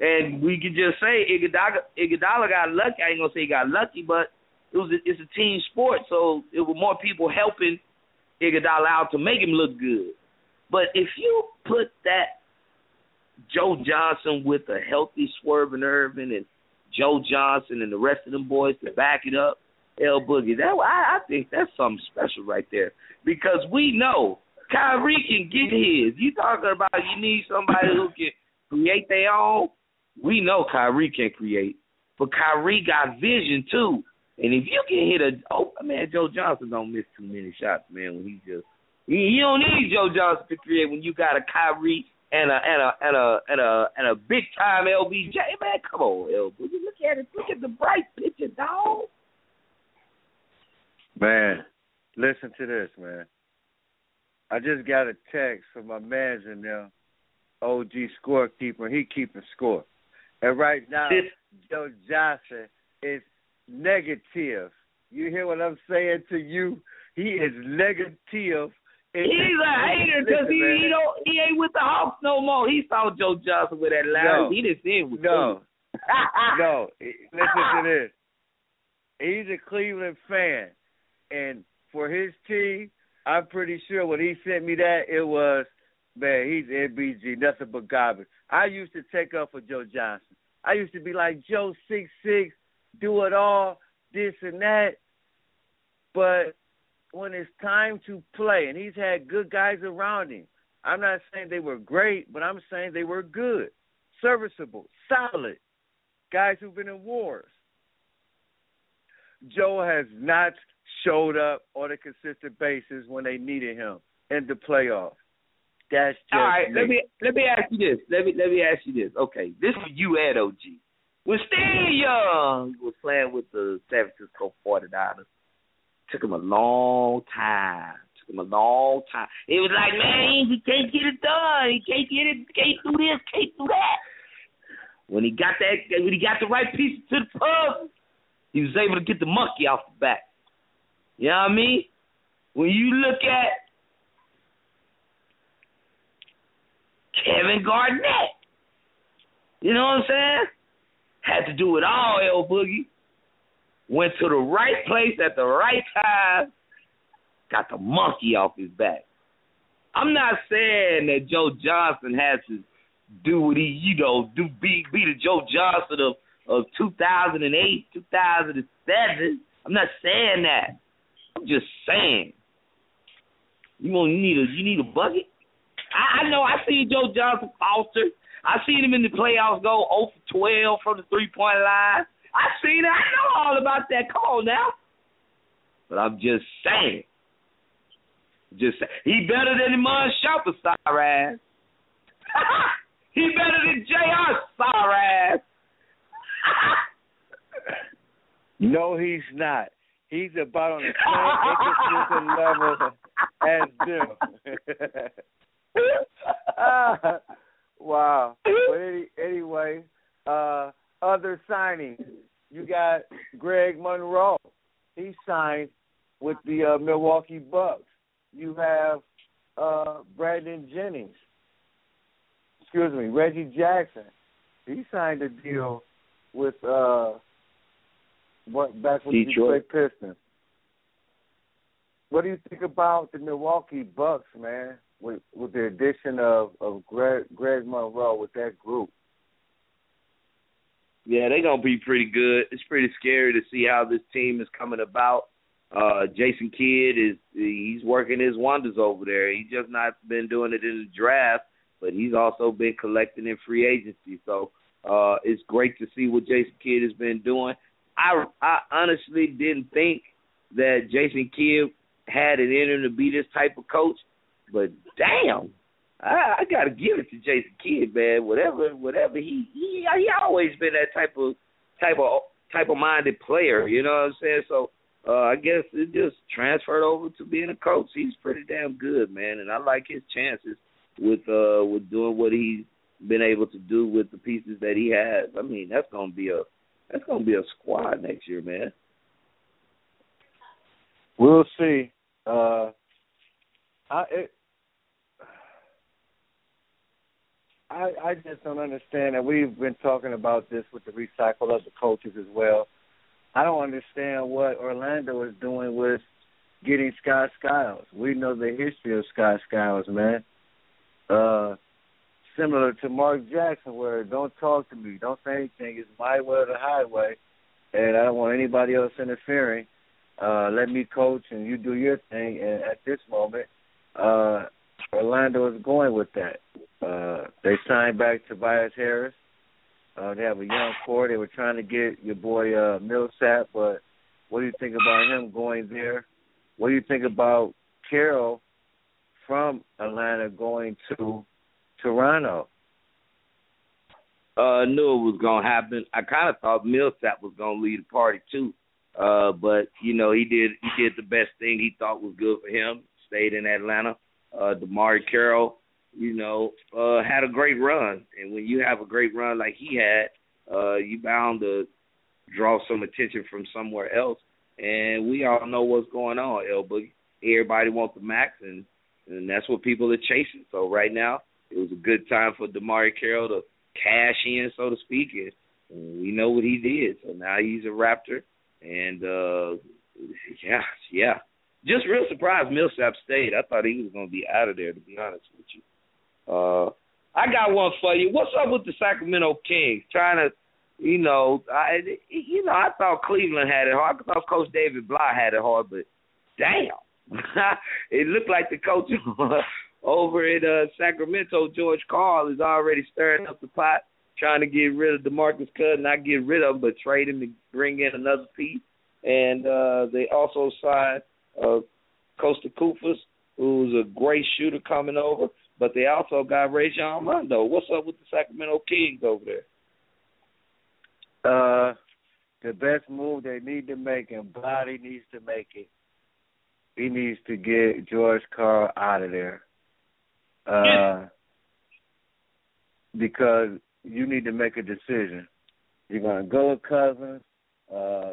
B: And we can just say Iguodala, Iguodala got lucky. I ain't gonna say he got lucky, but it was a, it's a team sport, so it was more people helping Iguodala out to make him look good. But if you put that Joe Johnson with a healthy swerving Irving and Joe Johnson and the rest of them boys to back it up, El Boogie, that I, I think that's something special right there because we know Kyrie can get his. You talking about you need somebody who can create their own? We know Kyrie can create, but Kyrie got vision too. And if you can hit a oh man, Joe Johnson don't miss too many shots, man. When he just he, you don't need Joe Johnson to create when you got a Kyrie and a and a and a and a and a big time LBJ. Man, come on, LBJ. Look at it. Look at the bright picture, dog.
F: Man, listen to this, man. I just got a text from my manager now, OG scorekeeper. He keeping score, and right now Joe Johnson is negative. You hear what I'm saying to you? He is negative.
B: He's a hater because he, he don't he ain't with the Hawks no more. He saw Joe Johnson with that line.
F: No.
B: He didn't see him with
F: No, no. Listen to this. He's a Cleveland fan, and for his team, I'm pretty sure when he sent me that, it was man. He's NBG, nothing but garbage. I used to take up for Joe Johnson. I used to be like Joe six six, do it all, this and that. But when it's time to play, and he's had good guys around him. I'm not saying they were great, but I'm saying they were good, serviceable, solid guys who've been in wars. Joe has not showed up on a consistent basis when they needed him in the playoffs. That's just
B: All right,
F: me.
B: let me let me ask you this. Let me let me ask you this. Okay, this for you at OG. When Steve Young was playing with the San Francisco 49ers, took him a long time. Took him a long time. It was like, man, he can't get it done. He can't get it. Can't do this. Can't do that. When he got that, when he got the right pieces to the pub, he was able to get the monkey off the back. You know what I mean? When you look at Kevin Garnett, you know what I'm saying? Had to do it all, El Boogie. Went to the right place at the right time. Got the monkey off his back. I'm not saying that Joe Johnson has to do what he, you know, do be be the Joe Johnson of of 2008, 2007. I'm not saying that. I'm just saying. You want you need a you need a bucket. I, I know I see Joe Johnson Foster. I seen him in the playoffs go 0 for 12 from the three point line. I seen it. I know all about that. Come on now. But I'm just saying. Just say, he better than Iman Shumpert, sorry ass. he better than Jr. Ass.
F: No, he's not. He's about on the same inconsistent level as them. wow. But any, anyway, uh, other signings. You got Greg Monroe. He signed with the uh, Milwaukee Bucks. You have uh, Brandon Jennings. Excuse me, Reggie Jackson. He signed a deal with uh, what back with
B: Detroit.
F: the Detroit Pistons. What do you think about the Milwaukee Bucks, man? With with the addition of of Greg Greg Monroe with that group.
B: Yeah, they're gonna be pretty good. It's pretty scary to see how this team is coming about. Uh Jason Kidd is he's working his wonders over there. He's just not been doing it in the draft, but he's also been collecting in free agency. So uh it's great to see what Jason Kidd has been doing. I I honestly didn't think that Jason Kidd had it in him to be this type of coach, but damn, I, I got to give it to Jason Kidd, man. Whatever, whatever he he he always been that type of type of type of minded player. You know what I'm saying? So uh, I guess it just transferred over to being a coach. He's pretty damn good, man, and I like his chances with uh with doing what he's been able to do with the pieces that he has. I mean, that's gonna be a that's gonna be a squad next year, man.
F: We'll see. Uh, I it, I I just don't understand, and we've been talking about this with the recycle of the coaches as well. I don't understand what Orlando is doing with getting Scott Skiles. We know the history of Scott Skiles, man. Uh, similar to Mark Jackson, where don't talk to me, don't say anything. It's my way or the highway, and I don't want anybody else interfering. Uh, let me coach and you do your thing. And at this moment, uh, Orlando is going with that. Uh, they signed back Tobias Harris. Uh, they have a young core. They were trying to get your boy uh, Millsap, but what do you think about him going there? What do you think about Carroll from Atlanta going to Toronto.
B: Uh, knew it was gonna happen. I kind of thought Millsap was gonna lead the party too, uh, but you know he did he did the best thing he thought was good for him. Stayed in Atlanta. Uh, DeMarre Carroll, you know, uh, had a great run, and when you have a great run like he had, uh, you bound to draw some attention from somewhere else. And we all know what's going on, El Boogie. Everybody wants the max, and and that's what people are chasing. So right now, it was a good time for DeMarre Carroll to cash in, so to speak. And we know what he did. So now he's a Raptor, and uh yeah, yeah. Just real surprised Millsap stayed. I thought he was going to be out of there, to be honest with you. Uh, I got one for you. What's up with the Sacramento Kings? Trying to, you know, I, you know, I thought Cleveland had it hard. I thought Coach David Blatt had it hard, but damn, it looked like the coach over at uh, Sacramento, George Karl, is already stirring up the pot, trying to get rid of DeMarcus Cousins. Not get rid of him, but trade him to bring in another piece. And uh, they also signed uh, Costa Koufos, who's a great shooter coming over. But they also got Rajon Rondo. What's up with the Sacramento Kings over there?
F: Uh, the best move they need to make, and Body needs to make it. He needs to get George Karl out of there. Uh, because you need to make a decision. You're going to go with Cousins, uh,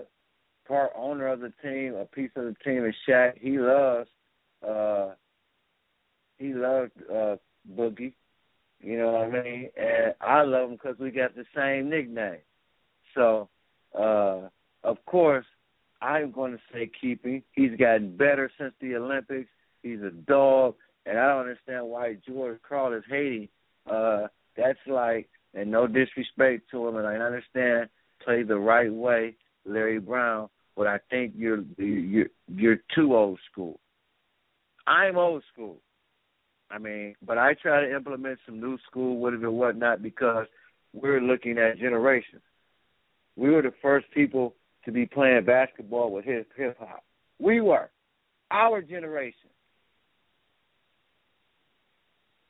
F: part owner of the team, a piece of the team is Shaq. He loves, uh, he loves uh, Boogie. You know what I mean? And I love him because we got the same nickname. So, uh, of course, I'm going to say keeping. He's gotten better since the Olympics. He's a dog, and I don't understand why George Karl is hating. Uh, that's like, and no disrespect to him, and I understand play the right way, Larry Brown. But I think you're you're you're too old school. I'm old school. I mean, but I try to implement some new school, whatever, whatnot, because we're looking at generations. We were the first people to be playing basketball with hip hop. We were, our generation.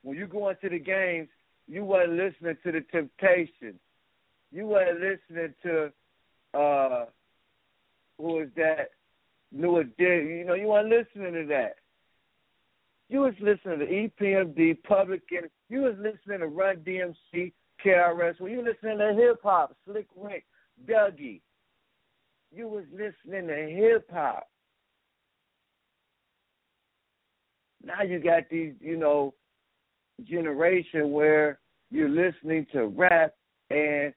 F: When you go into the games, you weren't listening to the Temptations. You weren't listening to uh who is that? New Edition. You know, you weren't listening to that. You was listening to EPMD, Public Enemy. You was listening to Run DMC, KRS. When you listening to hip hop, Slick Rick, Dougie. You was listening to hip hop. Now you got these, you know, generation where you're listening to rap and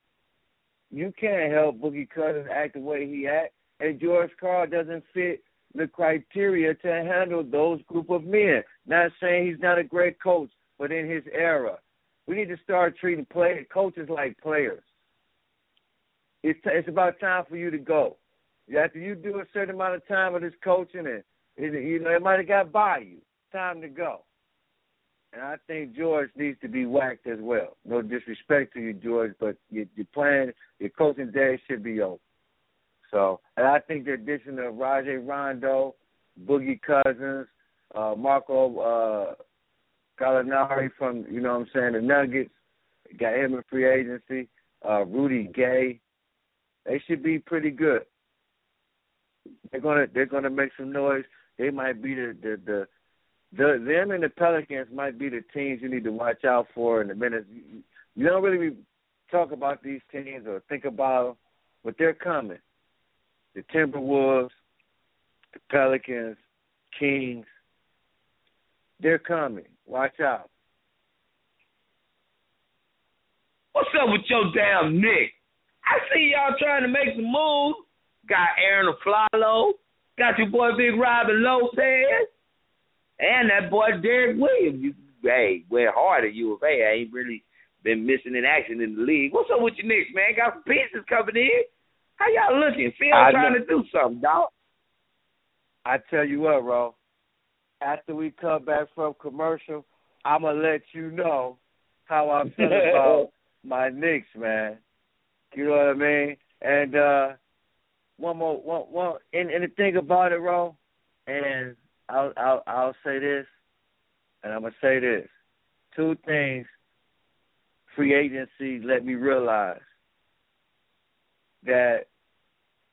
F: you can't help Boogie Cousins act the way he act, and George Karl doesn't fit the criteria to handle those group of men. Not saying he's not a great coach, but in his era, we need to start treating play coaches like players. It's it's about time for you to go. After you do a certain amount of time of this coaching, and you know it might have got by you. Time to go. And I think George needs to be whacked as well. No disrespect to you, George, but your, your plan, your coaching day should be over. So, and I think the addition of Rajon Rondo, Boogie Cousins, uh, Marco uh, Gallinari from, you know what I'm saying, the Nuggets, got him in free agency, uh, Rudy Gay, they should be pretty good. They're gonna they're gonna make some noise. They might be the the the, the them and the Pelicans might be the teams you need to watch out for in the minutes. You don't really talk about these teams or think about them, but they're coming the Timberwolves, the Pelicans, Kings. They're coming. Watch out.
B: What's up with your damn Nick? I see y'all trying to make some moves. Got Arron Afflalo. Got your boy Big Robin Lopez. And that boy Derrick Williams. You, hey, went hard at U of A. I ain't really been missing in action in the league. What's up with your Knicks, man? Got some pieces coming in. How y'all looking? Phil I trying know. to do something, dog.
F: I tell you what, bro. After we come back from commercial, I'ma let you know how I feel about my Knicks, man. You know what I mean? And uh one more one one and, and the thing about it, bro, and I'll I'll I'll say this and I'm gonna say this. Two things free agency let me realize that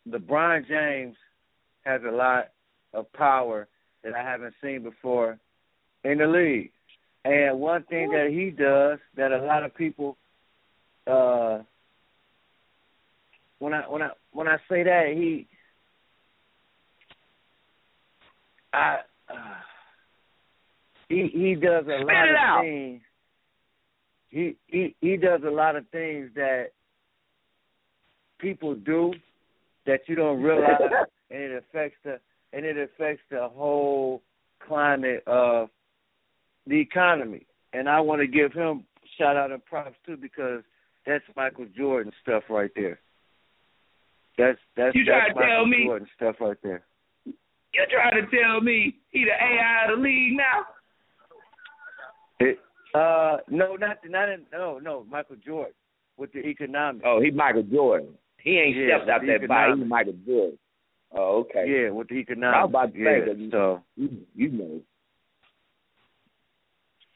F: LeBron James has a lot of power that I haven't seen before in the league. And one thing that he does that a lot of people uh when I when I when I say that he I uh, he he does a lot of
B: out.
F: things. He he he does a lot of things that people do that you don't realize, and it affects the and it affects the whole climate of the economy. And I want to give him shout out and props too because that's Michael Jordan stuff right there. That's that's
B: You
F: that's Michael
B: me-
F: Jordan stuff right there.
B: You trying to tell me he the AI of the league now?
F: It, uh, no, not not in, no no Michael Jordan with the economics.
B: Oh, he Michael Jordan. He ain't
F: Yeah,
B: stepped out that body. He
F: economics.
B: Michael Jordan. Oh, okay.
F: Yeah, with the economics.
B: I was about to
F: yeah,
B: say 'cause you-
F: so
B: You, you know.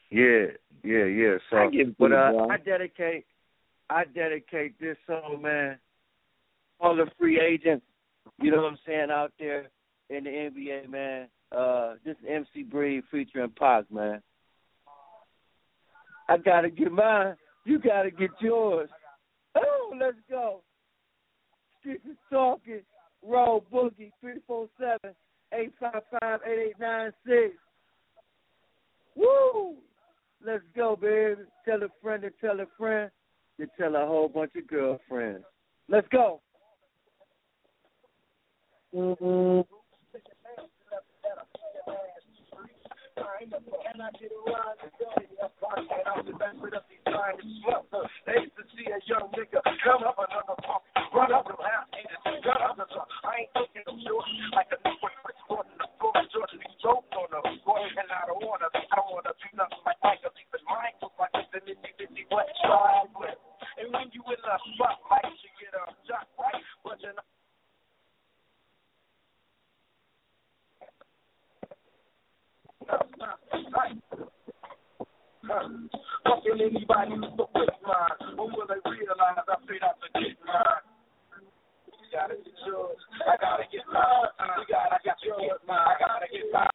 F: yeah, yeah, yeah. So,
B: I give it to
F: but uh. I dedicate, I dedicate this song, man, all the free agents. You know what I'm saying out there in the NBA, man. Uh, this is MC Breed featuring Pac, man. I gotta get mine. You gotta get yours. Oh, let's go. Streets is talking. Roll Boogie, 347 855 8896. Woo! Let's go, baby. Tell a friend to tell a friend to tell a whole bunch of girlfriends. Let's go.
H: They used to see a young nigga come up another pump, run up the house, and gun the top. I ain't looking no short like a new one, but on the floor, joke on the boy, and I don't wanna, I don't wanna be nothing like Michael, even look like it's an itty bitty try with. And when you in the spotlight, you get a shot right, but you're not. Fucking anybody who's the quick mind. When will they realize I paid out to get mine? You gotta get yours. I gotta get mine. You gotta get yours. I gotta get mine.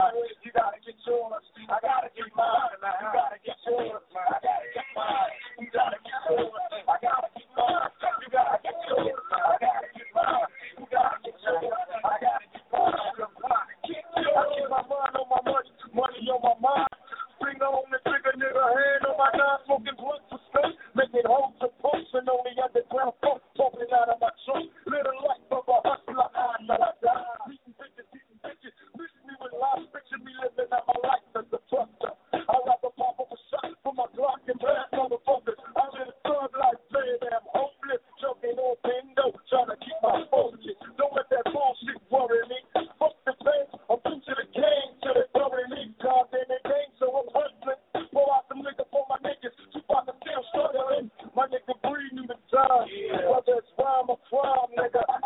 H: You gotta get yours. I gotta get mine. You gotta get yours. I gotta get mine. You gotta get yours. I gotta get mine. You gotta get yours. I gotta get mine. You gotta get yours. I gotta get mine. I keep my mind on my money, money on my mind. Finger on the trigger, nigga, hand on my nine, smoking blunt for making and on the underground out of my. Little life of a hustler, I I die. Bitches, bitches, me with lies, me living out my life as a rather pop my Glock motherfuckers. I'm in a life, I'm hopeless, jumping on to keep my. Don't let that bullshit worry me. Fuck the fans, Whether it's rhyme or crime, nigga, I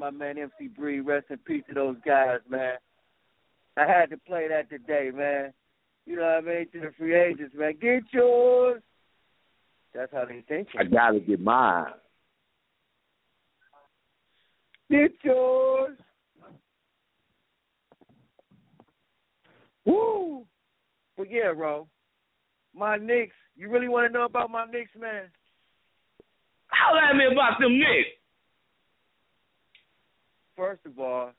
H: my
F: man MC Breed. Rest in peace to those guys, man. I had to play that today, man. You know what I mean? To the free agents, man. Get yours. That's how they think.
B: I gotta get mine.
F: Get yours. Woo! But yeah, bro. My Knicks. You really want to know about my Knicks, man?
B: Holler at me about them Knicks.
F: First of all,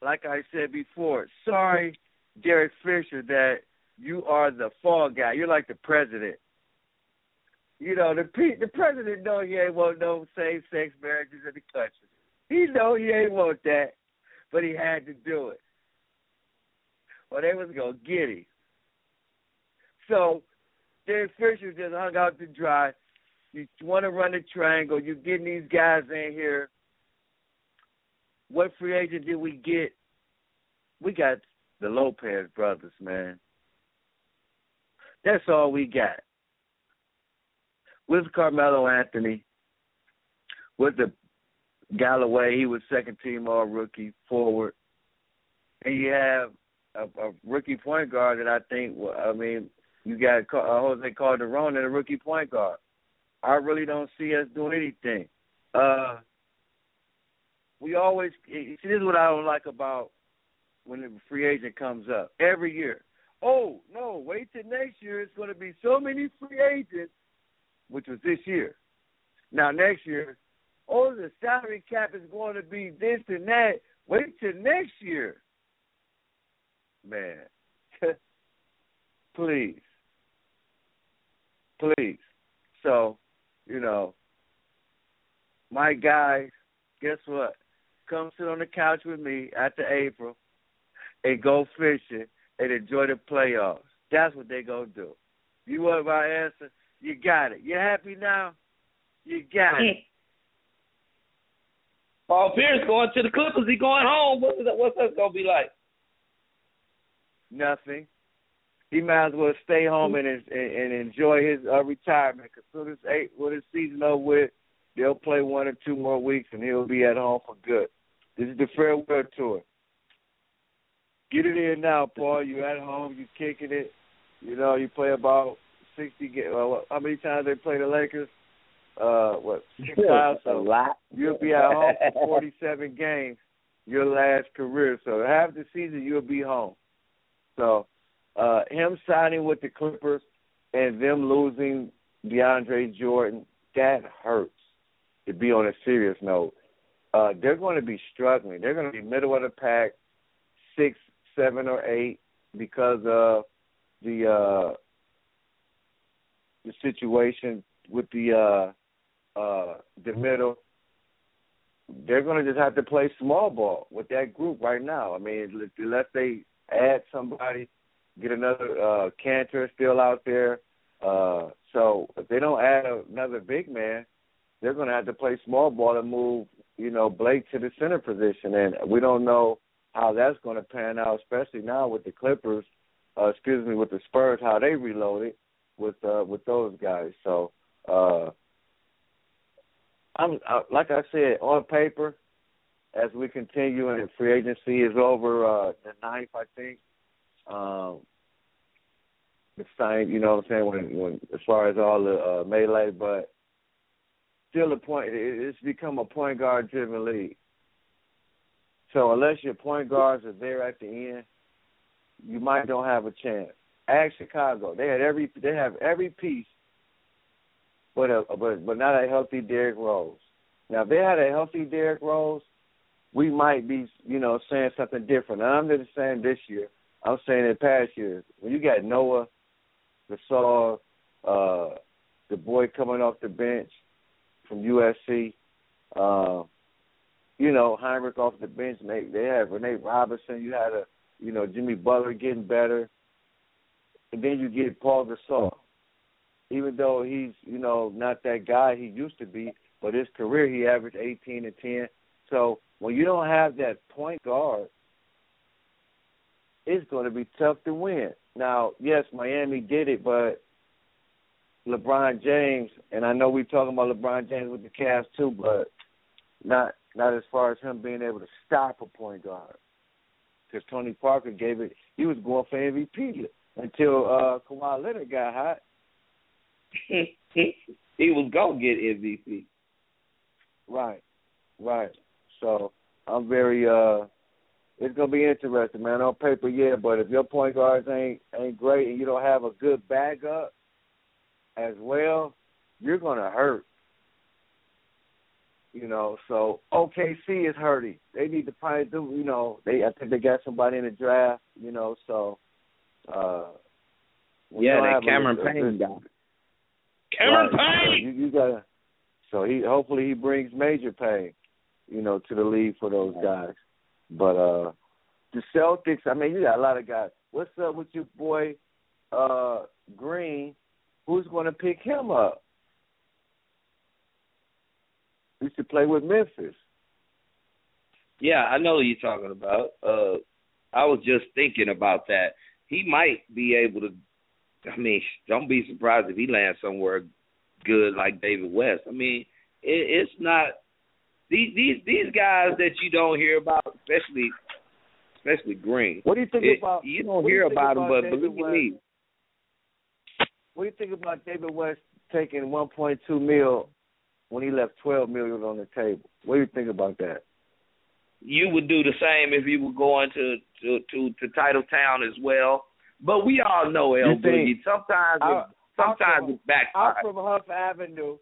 F: like I said before, sorry, Derek Fisher, that you are the fall guy. You're like the president. You know, the the president know he ain't want no same sex marriages in the country. He know he ain't want that, but he had to do it. Well, they was gonna get him. So Derek Fisher just hung out to dry. You want to run the triangle. You're getting these guys in here. What free agent did we get? We got the Lopez brothers, man. That's all we got. With Carmelo Anthony, with the Galloway, he was second team all rookie forward. And you have a, a rookie point guard that I think, I mean, you got uh, Jose Calderon and a rookie point guard. I really don't see us doing anything. Uh, we always see this is what I don't like about when the free agent comes up every year. Oh no, wait till next year. It's going to be so many free agents, which was this year. Now next year, oh the salary cap is going to be this and that. Wait till next year, man. Please please. So, you know, my guys, guess what? Come sit on the couch with me after April and go fishing and enjoy the playoffs. That's what they gonna do. You want my answer? You got it. You happy now? You got it.
B: Paul Pierce going to the Clippers. He going home. What's that? What's that gonna be like?
F: Nothing he might as well stay home and and, and enjoy his uh, retirement. Because soon as eight, when his season over with, they'll play one or two more weeks, and he'll be at home for good. This is the farewell tour. Get it in now, Paul. You at home, you kicking it. You know, you play about sixty. Games. Well, how many times they play the Lakers? Uh, what six times?
B: So a lot.
F: You'll be at home for forty-seven games. Your last career. So half the season you'll be home. So uh, him signing with the Clippers and them losing DeAndre Jordan, that hurts. To be on a serious note, uh, they're going to be struggling. They're going to be middle of the pack, six, seven, or eight because of the uh, the situation with the uh, uh, the middle. They're going to just have to play small ball with that group right now. I mean, unless they add somebody get another uh Kanter still out there. Uh so if they don't add another big man, they're gonna have to play small ball to move, you know, Blake to the center position and we don't know how that's gonna pan out, especially now with the Clippers, uh excuse me, with the Spurs, how they reloaded with uh with those guys. So uh I'm uh, like I said, on paper, as we continue and free agency is over uh the ninth, I think um, the same, you know what I'm saying, when, when as far as all the uh, melee, but still a point, it's become a point guard driven league. So unless your point guards are there at the end, you might don't have a chance. Ask Chicago. They had every they have every piece but a but but not a healthy Derrick Rose. Now if they had a healthy Derrick Rose, we might be, you know, saying something different. And I'm just saying this year, I'm saying in past years, when you got Noah, Gasol, uh, the boy coming off the bench from USC, uh, you know, Hinrich off the bench, they they had Renee Robinson, you had a you know, Jimmy Butler getting better. And then you get Paul Gasol. Even though he's, you know, not that guy he used to be, but his career he averaged 18 and 10. So when you don't have that point guard, it's going to be tough to win. Now, yes, Miami did it, but LeBron James, and I know we're talking about LeBron James with the Cavs too, but not not as far as him being able to stop a point guard. Because Tony Parker gave it, he was going for MVP until uh Kawhi Leonard got hot.
B: he was gonna get MVP.
F: Right, right. So I'm very uh it's gonna be interesting, man. On paper, yeah, but if your point guards ain't ain't great and you don't have a good backup as well, you're gonna hurt. You know, so OKC is hurting. They need to probably do, you know, they I think they got somebody in the draft, you know, so uh
B: Yeah, that Cameron Payne guy. Cameron
F: right.
B: Payne.
F: So you, you gotta so he hopefully he brings major pain, you know, to the league for those guys. But uh the Celtics, I mean, you got a lot of guys. What's up with your boy uh Green? Who's going to pick him up? He should play with Memphis.
B: Yeah, I know who you're talking about. Uh I was just thinking about that. He might be able to I mean, don't be surprised if he lands somewhere good like David West. I mean, it, it's not these these these guys that you don't hear about, especially especially Green.
F: What do you think
B: it,
F: about?
B: You don't hear
F: do
B: about
F: them,
B: but
F: David
B: believe me,
F: What do you think about David West taking 1.2 mil when he left 12 million on the table? What do you think about that?
B: you would do the same if you were going to to to, to Titletown as well. But we all know El Boogie. Sometimes
F: I-
B: it, sometimes
F: I'm
B: it backfires.
F: I'm from Huff Avenue.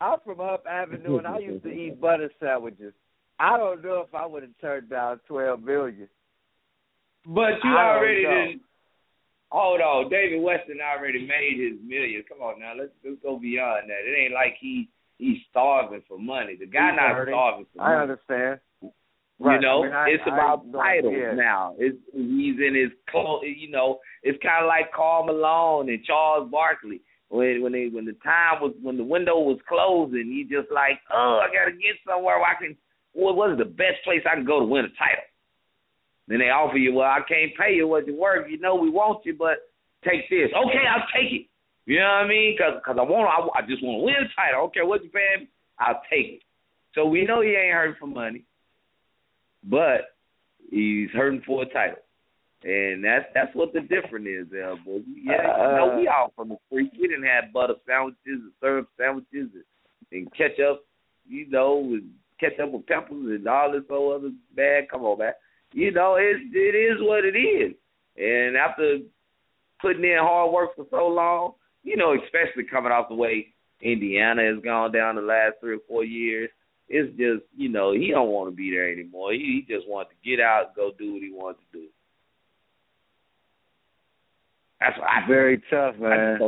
F: I'm from Huff Avenue, and I used to eat butter sandwiches. I don't know if I would have turned down 12 million.
B: But you
F: I
B: already did. Hold on, David Weston already made his million. Come on now, let's let's go beyond that. It ain't like he he's starving for money. The guy
F: He's
B: not
F: hurting.
B: starving for money.
F: I understand.
B: You know,
F: I mean, I-
B: it's about titles
F: yeah.
B: now. It's he's in his clothes. You know, it's kind of like Karl Malone and Charles Barkley. When when they when the time was when the window was closing, he just like, oh, I gotta get somewhere where I can. What was the best place I can go to win a title? Then they offer you, well, I can't pay you what you're worth. You know we want you, but take this. Okay, I'll take it. You know what I mean? Because cause I want I, I just want to win a title. Okay, what you paying? me? I'll take it. So we know he ain't hurting for money but he's hurting for a title. And that's that's what the difference is, boy. Yeah, you uh, know, we uh. all from the streets. We didn't have butter sandwiches and syrup sandwiches and, and ketchup, you know, with ketchup with peppers and all this whole other bad. Come on, man. You know, it's it is what it is. And after putting in hard work for so long, you know, especially coming off the way Indiana has gone down the last three or four years, it's just you know he don't want to be there anymore. He, he just wants to get out, and go do what he wants to do. That's what I
F: Very tough, man.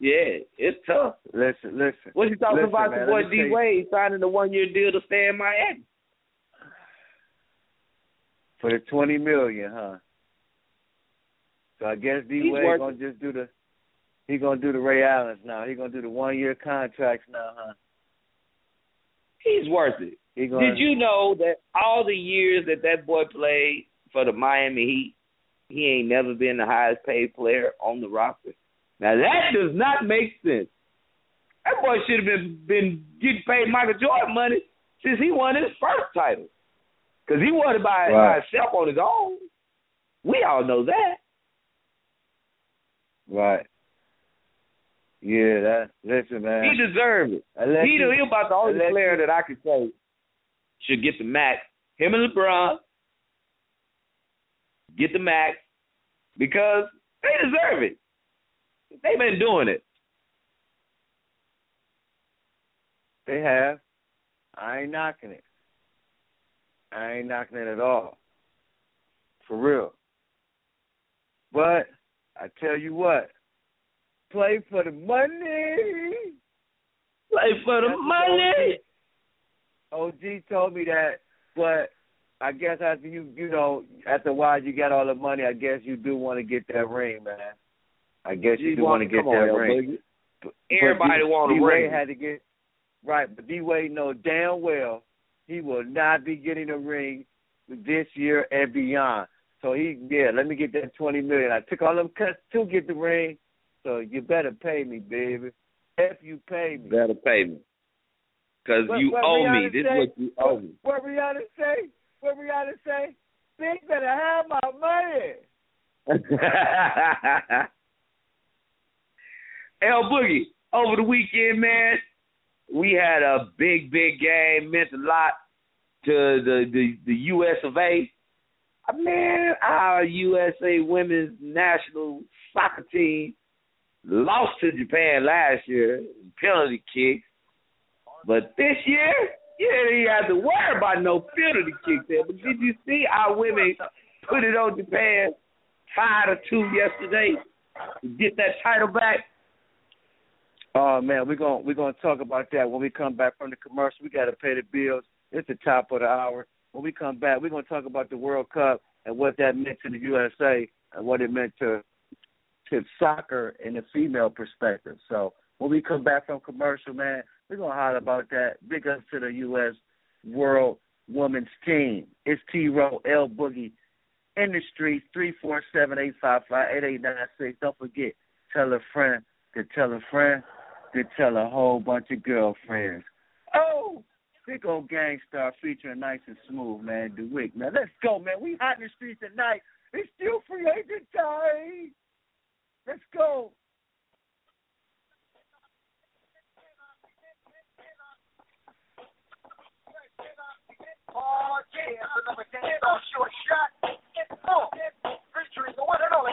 B: Yeah, it's tough.
F: Listen, listen.
B: What you talking
F: Listen,
B: about?
F: man,
B: the boy D Wade signing the one year deal to stay in Miami.
F: For the 20 million, huh? So I guess D Wade gonna just do the he gonna do the Ray Allens now. He gonna do the one year contracts now, huh?
B: He's worth it.
F: He gonna
B: Did you know that all the years that that boy played for the Miami Heat, he ain't never been the highest paid player on the roster? Now that does not make sense. That boy should have been been getting paid Michael Jordan money since he won his first title, because he won it by, by himself on his own. We all know that.
F: Right. Yeah, that listen, man.
B: He deserved it.
F: Unless
B: he, he about the only player that I could say should get the max. Him and LeBron get the max because they deserve it. They've been doing it.
F: They have. I ain't knocking it. I ain't knocking it at all. For real. But I tell you what, play for the money.
B: Play for the
F: That's
B: money.
F: OG told me that, but I guess after you, you know, after a while you got all the money. I guess you do want to get that ring, man. I guess you, do want to get that
B: on,
F: ring. But-
B: Everybody want a ring.
F: had to get right? But D Wade knows damn well he will not be getting a ring this year and beyond. So he, yeah, let me get that twenty million. I took all them cuts to get the ring, so you better pay me, baby. If you pay me,
B: better pay me, cause you
F: what
B: owe
F: Rihanna
B: me. This
F: say,
B: is what you owe me.
F: What Rihanna say? What Rihanna say? Big better have my money.
B: El Boogie, over the weekend, man, we had a big, big game. Meant a lot to the the, the U.S. of A. Man, our USA women's national soccer team lost to Japan last year, penalty kicks. But this year, you didn't have to worry about no penalty kicks there. But did you see our women put it on Japan five to two yesterday to get that title back?
F: Oh man, we're gonna we're gonna talk about that when we come back from the commercial. We gotta pay the bills. It's the top of the hour. When we come back, we're gonna talk about the World Cup and what that meant to the USA and what it meant to soccer in the female perspective. So when we come back from commercial, man, we're gonna holler about that. Big ups to the US World Women's Team. It's T Row El Boogie in the streets, three four seven eight five five eight eight nine six. Don't forget, tell a friend to tell a friend to tell a whole bunch of girlfriends. Oh, big old Gang Starr featuring nice and smooth, man. DWYCK, man. Let's go, man. We hot in the streets at night. It's still free agent time. Let's go.
I: Oh, yeah, another on short shot. Oh, featuring the one and only.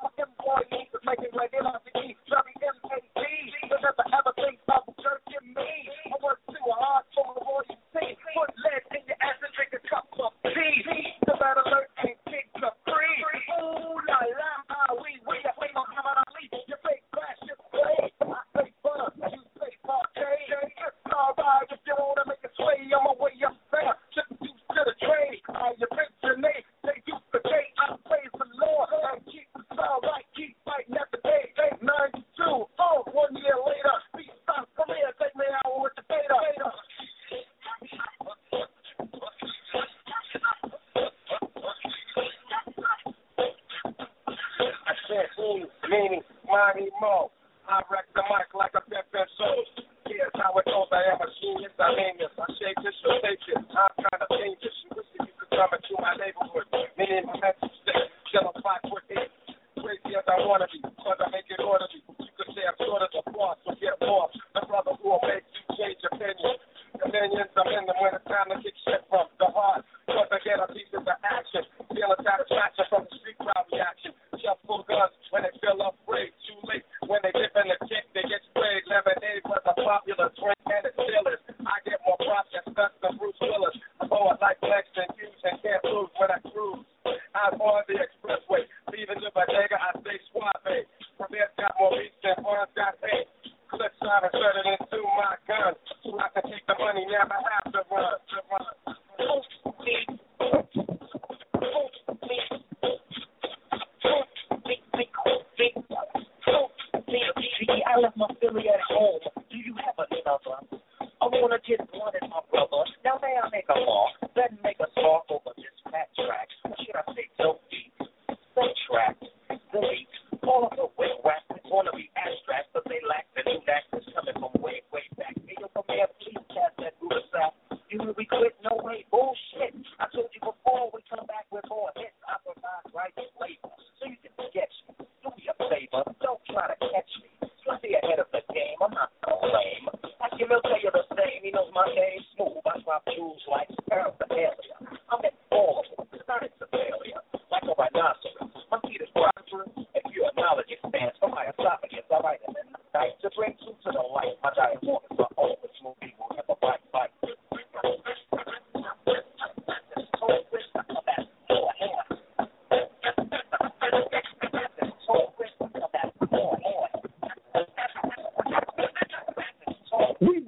J: Like a rhinoceros, my feet is prosperous. If you acknowledge it, stands for my esophagus. I write it in the night to bring truth to the light. My giant waters are always smooth people, never bite, bite.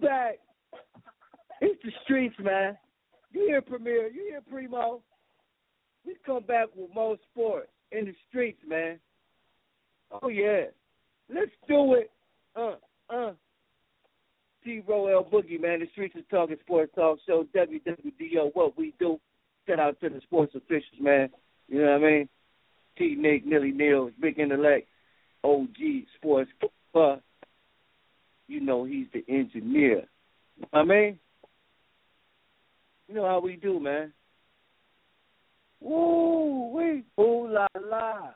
F: back. It's the streets, man. You hear Premier? You hear Primo? We come back with more sports in the streets, man. Oh yeah, let's do it. Uh, uh. T. Row El Boogie, man. The streets is talking sports talk show. WWDO. What we do. Shout out to the sports officials, man. You know what I mean? T. Nick, Nilly Neal, Big Intellect, OG Sports. Uh, you know he's the engineer. You know what I mean? You know how we do, man. Woo wee, ooh la la.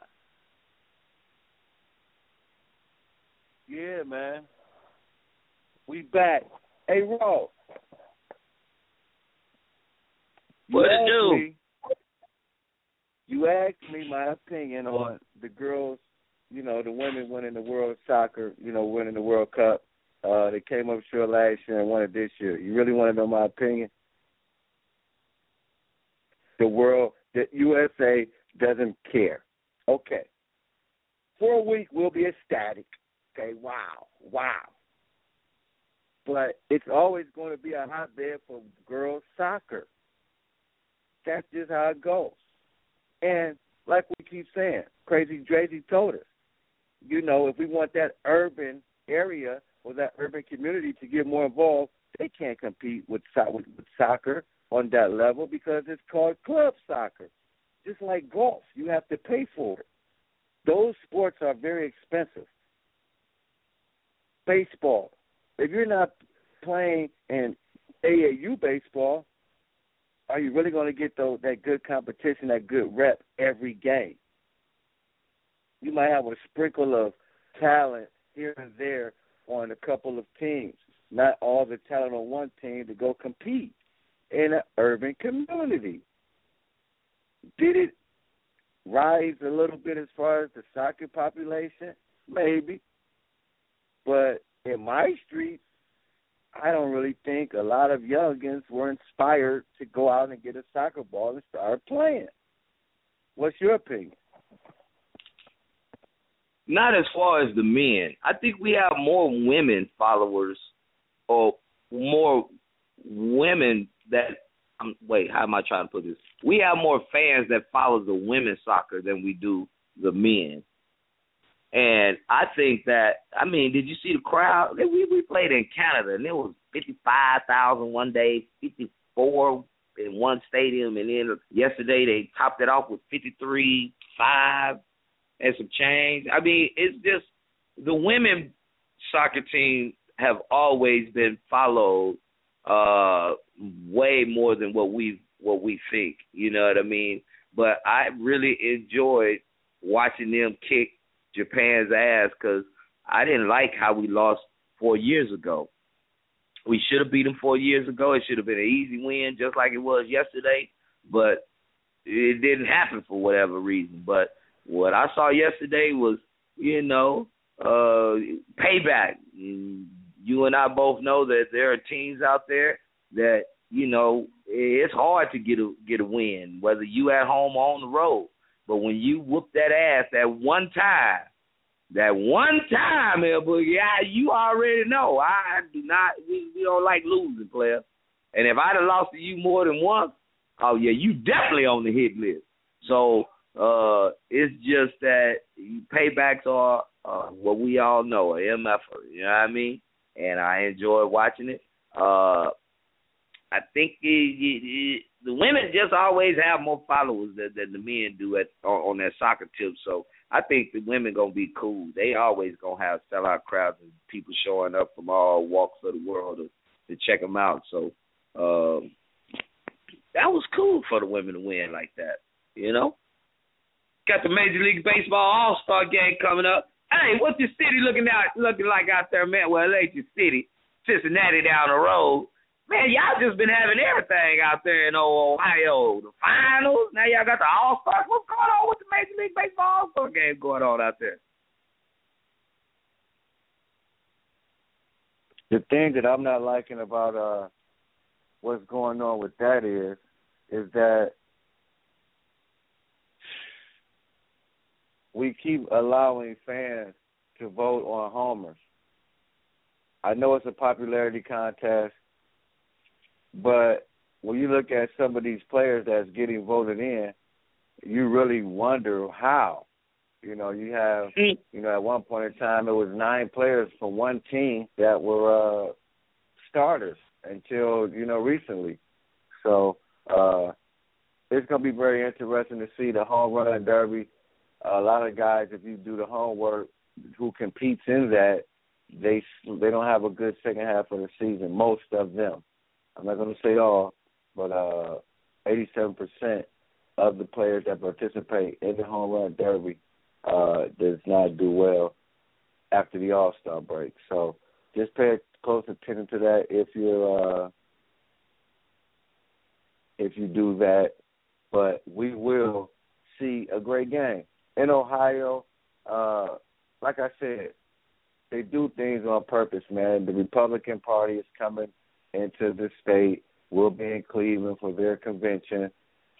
F: Yeah, man. We back. Hey, Ro.
B: What it do?
F: Me, you asked me my opinion on the girls, you know, the women winning the World Soccer, you know, winning the World Cup. Uh, they came up short last year and won it this year. You really want to know my opinion? The world, the USA doesn't care. Okay. For a week, we'll be ecstatic. Okay, wow, wow. But it's always going to be a hotbed for girls soccer. That's just how it goes. And like we keep saying, Crazy Drazy told us, you know, if we want that urban area or that urban community to get more involved, they can't compete with, with, with soccer on that level because it's called club soccer. Just like golf, you have to pay for it. Those sports are very expensive. Baseball, if you're not playing in AAU baseball, are you really going to get the, that good competition, that good rep every game? You might have a sprinkle of talent here and there on a couple of teams, not all the talent on one team to go compete in an urban community. Did it rise a little bit as far as the soccer population? Maybe. But in my streets, I don't really think a lot of youngins were inspired to go out and get a soccer ball and start playing. What's your opinion?
B: Not as far as the men. I think we have more women followers or more women that um, wait, how am I trying to put this? We have more fans that follow the women's soccer than we do the men. And I think that I mean, did you see the crowd? We we played in Canada and it was fifty five thousand one day, fifty four in one stadium, and then yesterday they topped it off with fifty three five and some change. I mean, it's just the women soccer team have always been followed uh way more than what we what we think. You know what I mean? But I really enjoyed watching them kick Japan's ass because I didn't like how we lost four years ago. We should have beat them four years ago. It should have been an easy win, just like it was yesterday. But it didn't happen for whatever reason. But what I saw yesterday was, you know, uh payback. You and I both know that there are teams out there that you know it's hard to get a get a win, whether you at home or on the road. But when you whoop that ass that one time, that one time, El you already know. I do not. We, we don't like losing, player. And if I'd have lost to you more than once, oh yeah, you definitely on the hit list. So uh it's just that paybacks are uh, what we all know, a MF. You know what I mean? And I enjoy watching it. Uh I think it, it, it, the women just always have more followers than, than the men do at on, on that soccer tip. So I think the women gonna be cool. They always gonna have sellout crowds and people showing up from all walks of the world to, to check them out. So um, that was cool for the women to win like that. You know, got the Major League Baseball All Star game coming up. Hey, what's your city looking out looking like out there, man? Well, it ain't your city, Cincinnati down the road. Man, y'all just been having everything out there in Ohio. The finals. Now y'all got the All Stars. What's going on with the Major League Baseball All Star game going on out there?
F: The thing that I'm not liking about uh what's going on with that is is that we keep allowing fans to vote on homers. I know it's a popularity contest, but when you look at some of these players that's getting voted in, you really wonder how. You know, you have
B: Mm.
F: you know, at one point in time it was nine players from one team that were uh starters until, you know, recently. So uh it's gonna be very interesting to see the home run derby. A lot of guys if you do the homework who competes in that, they they don't have a good second half of the season, most of them. I'm not gonna say all, but uh eighty seven percent of the players that participate in the home run derby uh, does not do well after the All Star break. So just pay close attention to that if you're uh, if you do that. But we will see a great game in Ohio. Uh, like I said, they do things on purpose, man. The Republican Party is coming into the state. We'll be in Cleveland for their convention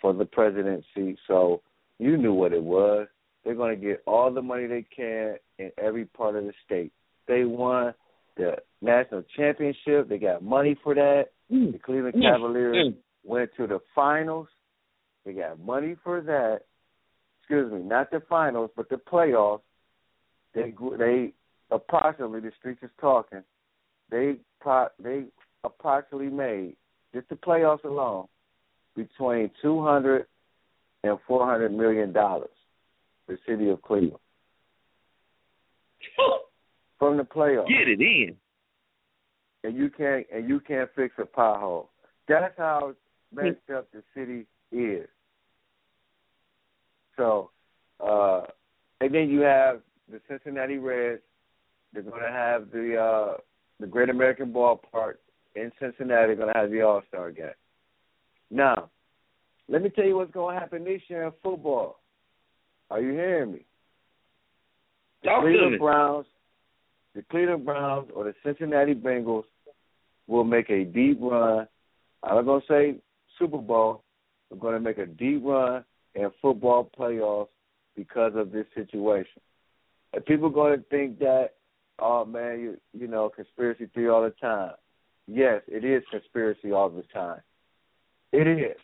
F: for the presidency. So you knew what it was. They're going to get all the money they can in every part of the state. They won the national championship. They got money for that. The Cleveland
B: Mm.
F: Cavaliers
B: Mm.
F: went to the finals. They got money for that. Excuse me, not the finals, but the playoffs. They they approximately the streets is talking. They pro, they approximately made just the playoffs alone between two hundred and four hundred million dollars. The city of Cleveland from the playoffs,
B: Get it in.
F: and you can't and you can't fix a pothole. That's how messed up the city is. So, uh, and then you have the Cincinnati Reds. They're going to have the uh, the Great American Ballpark in Cincinnati. They're going to have the All Star game. Now, let me tell you what's going to happen this year in football. Are you hearing me? The
B: Talk
F: Cleveland. Browns, the Cleveland Browns or the Cincinnati Bengals will make a deep run. I'm not going to say Super Bowl. We're going to make a deep run in football playoffs because of this situation. And people going to think that, oh man, you you know, conspiracy theory all the time. Yes, it is conspiracy all the time. It is.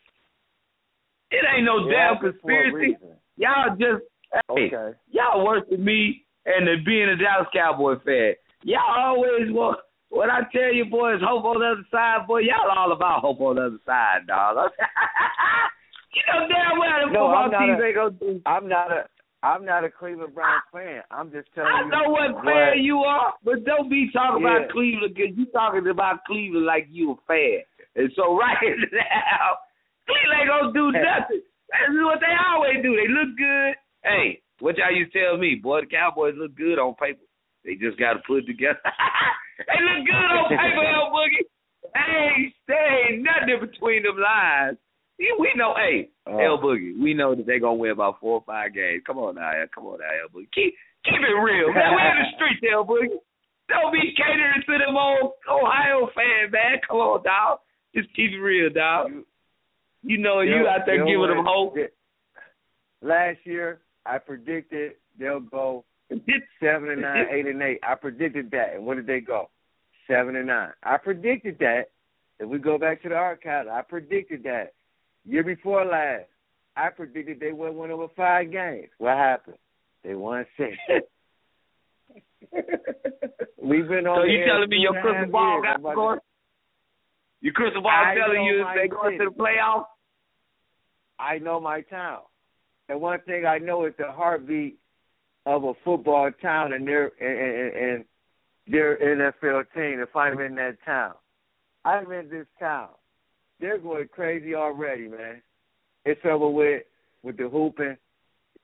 B: It ain't no
F: It
B: damn
F: happens for a
B: conspiracy. Y'all just hey,
F: Okay.
B: y'all worse than me and the being a Dallas Cowboy fan. Y'all always want what I tell you boys, hope on the other side, boy, y'all all about hope on the other side, dog. you know damn well the
F: No,
B: football
F: I'm
B: teams ain't gonna do
F: I'm not a I'm not a Cleveland Browns fan. I'm just telling
B: I
F: you.
B: I know what fan you are, but don't be talking
F: Yeah.
B: about Cleveland because you talking about Cleveland like you a fan. And so right now, Cleveland ain't gonna do nothing. That's what they always do. They look good. Hey, what y'all used to tell me, boy, the Cowboys look good on paper. They just got to put it together. they look good on paper, El Boogie. Hey, there ain't nothing between them lines. We know, hey,
F: Uh,
B: El Boogie, we know that they're gonna win about four or five games. Come on now, come on now, El Boogie. Keep keep it real. Man, we're in the streets, El Boogie. Don't be catering to them old Ohio fan, man. Come on, dog. Just keep it real, dog.
F: You-
B: know you out there giving them hope.
F: Last year, I predicted they'll go seven and nine, eight and eight. I predicted that, and where did they go? Seven and nine. I predicted that. If we go back to the archives, I predicted that. Year before last, I predicted they would win over five games. What happened? They won six. We've been on. The.
B: So
F: you
B: telling me your crystal ball got
F: I'm about to-
B: going? Your crystal ball
F: I
B: telling you they going to the playoffs?
F: I know my town. And one thing I know is the heartbeat of a football town and their and, and, and their NFL team if I'm in that town. I'm in this town. They're going crazy already, man. It's over with with the hooping.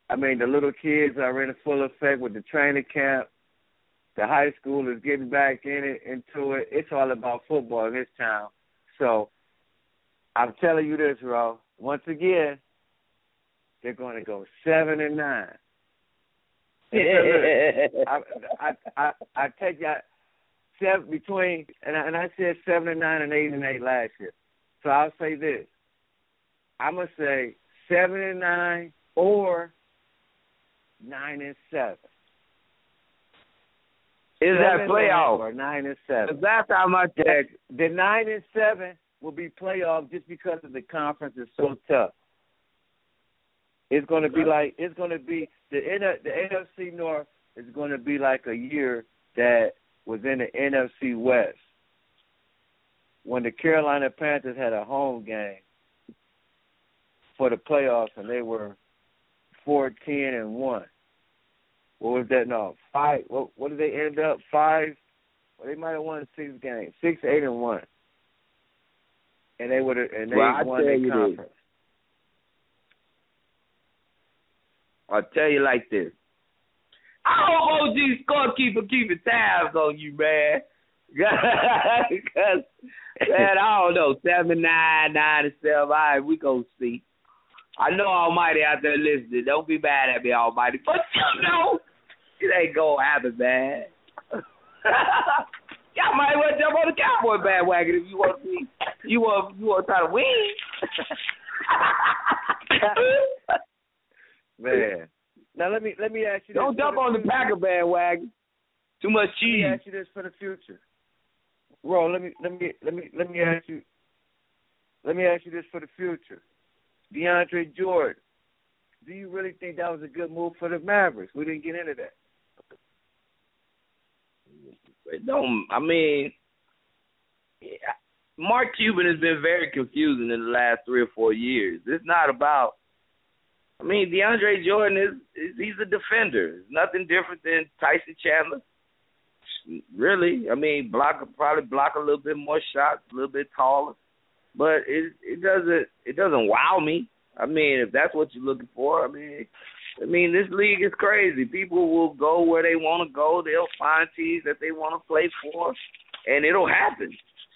F: I mean, the little kids are in full effect with the training camp. The high school is getting back in it into it. It's all about football in this town. So I'm telling you this, Ro. Once again, they're going to go seven and nine. I, I I I take that seven between and I, and I said seven and nine and eight and eight last year. So I'll say this. I'm gonna say seven and nine or nine and seven.
B: Is that playoff?
F: or nine and seven?
B: Cause how much checked,
F: The nine and seven will be playoff just because of the conference is so tough. It's going to be like it's going to be the the NFC North is going to be like a year that was in the NFC West when the Carolina Panthers had a home game for the playoffs and they were fourteen and one. What was that? No, five. What, what did they end up? Five. Well, they might have won six games, six, eight, and one, and they would have and they
B: Well,
F: won
B: you this. I'll tell you like this. I hope OG scorekeeper keeping tabs on you, man. Because, man, I don't know, seven, nine, nine, seven. All right, we gonna see. I know Almighty out there listening. Don't be mad at me, Almighty. But you know, it ain't gonna happen, man. Y'all might want to jump on the cowboy bandwagon if you want to be. You want you want to try to win.
F: Man, now let me let me ask you. This
B: Don't jump on the. Packer bandwagon. Too much
F: Let me
B: cheese.
F: ask you this for the future. Ro, let me let me let me let me ask you let me ask you this for the future. DeAndre Jordan, do you really think that was a good move for the Mavericks? We didn't get into that.
B: Don't I mean yeah, Mark Cuban has been very confusing in the last three or four years. It's not about I mean, DeAndre Jordan is, is he's a defender. It's nothing different than Tyson Chandler. Really. I mean, block probably block a little bit more shots, a little bit taller. But it it doesn't it doesn't wow me. I mean, if that's what you're looking for, I mean I mean, this league is crazy. People will go where they want to go. They'll find teams that they want to play for, and it'll happen.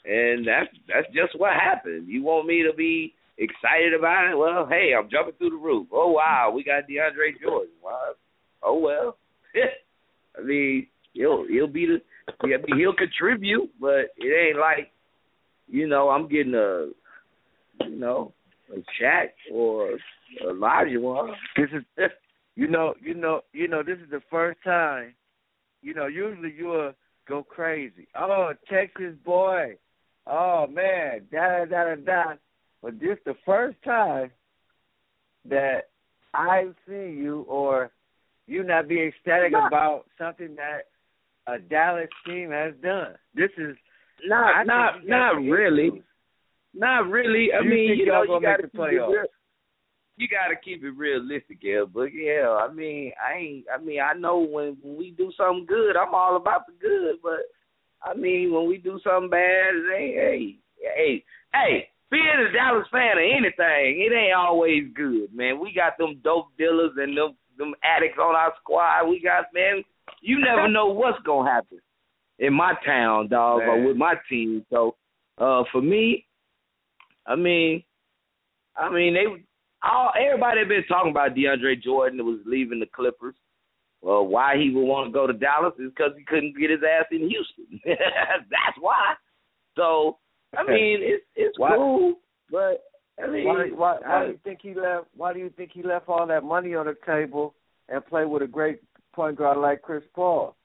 B: And that's that's just what happened. You want me to be excited about it? Well, hey, I'm jumping through the roof. Oh wow, we got DeAndre Jordan. Wow. Oh well. I mean, he'll he'll be the I mean, he'll contribute, but it ain't like you know I'm getting a you know a Shaq or Olajuwon.
F: This is you know, you know, you know, this is the first time, you know, usually you'll go crazy. Oh, Texas boy. Oh man, da da da da da. But this the first time that I've seen you or you not be ecstatic about something that a Dallas team has done. This is
B: Not
F: think
B: not not really.
F: issues.
B: Not really. I
F: You
B: mean, you know, you got to
F: make the
B: it
F: playoffs?
B: real. You got to keep it realistic, yeah. But yeah, I mean, I ain't. I mean, I know when, when we do something good, I'm all about the good. But I mean, when we do something bad, it ain't. Hey, hey, hey. Being a Dallas fan of anything, it ain't always good, man. We got them dope dealers and them them addicts on our squad. We got man. You never know what's gonna happen in my town, dog, or with my team. So, uh, for me, I mean, I mean they all everybody had been talking about DeAndre Jordan that was leaving the Clippers. Well, why he would want to go to Dallas is because he couldn't get his ass in Houston. That's why. So I mean, it's it's
F: Why-
B: cool, but I mean,
F: Why, why, why
B: I-
F: do you think he left? Why do you think he left all that money on the table and played with a great point guard like Chris Paul?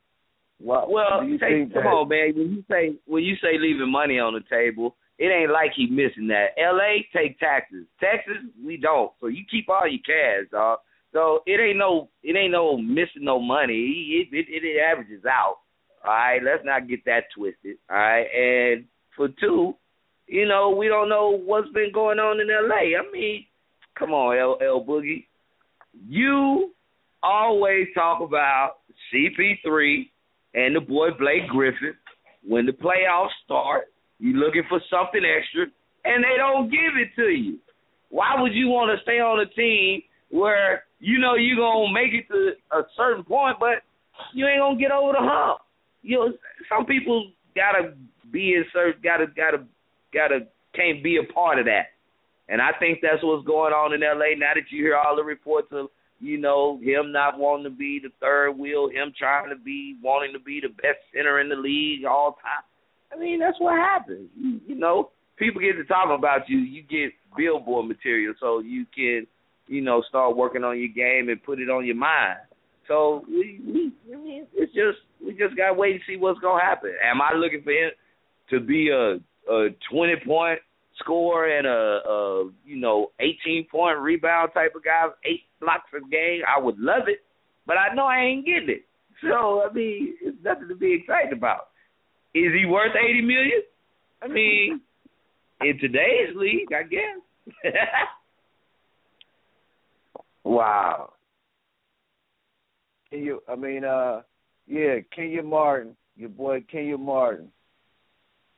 F: Why,
B: Well,
F: do you
B: take,
F: think
B: come
F: that,
B: on, man. When you say when you say leaving money on the table, it ain't like he missing that. L.A. take taxes. Texas, we don't. So you keep all your cash, dog. So it ain't no it ain't no missing no money. It it, it, it averages out. All right, let's not get that twisted. All right, and for two, you know we don't know what's been going on in L.A. I mean, come on, L. L. Boogie, you always talk about CP3 and the boy Blake Griffin. When the playoffs start, you looking for something extra, and they don't give it to you. Why would you want to stay on a team where you know you're gonna make it to a certain point, but you ain't gonna get over the hump? You know, some people gotta be in certain, gotta, gotta, gotta, can't be a part of that. And I think that's what's going on in LA now that you hear all the reports of you know, him not wanting to be the third wheel, him trying to be wanting to be the best center in the league all time. I mean, that's what happens. You, you know, people get to talking about you, you get billboard material so you can, you know, start working on your game and put it on your mind. So we, we I mean, it's just we just gotta wait and see what's gonna happen. Am I looking for him to be a a twenty point scorer and a, a you know eighteen point rebound type of guy, eight blocks a game? I would love it, but I know I ain't getting it. So I mean, it's nothing to be excited about. Is he worth eighty million? I mean, in today's league, I guess.
F: wow. Can you? I mean, uh, yeah, Kenyon Martin, your boy Kenyon Martin,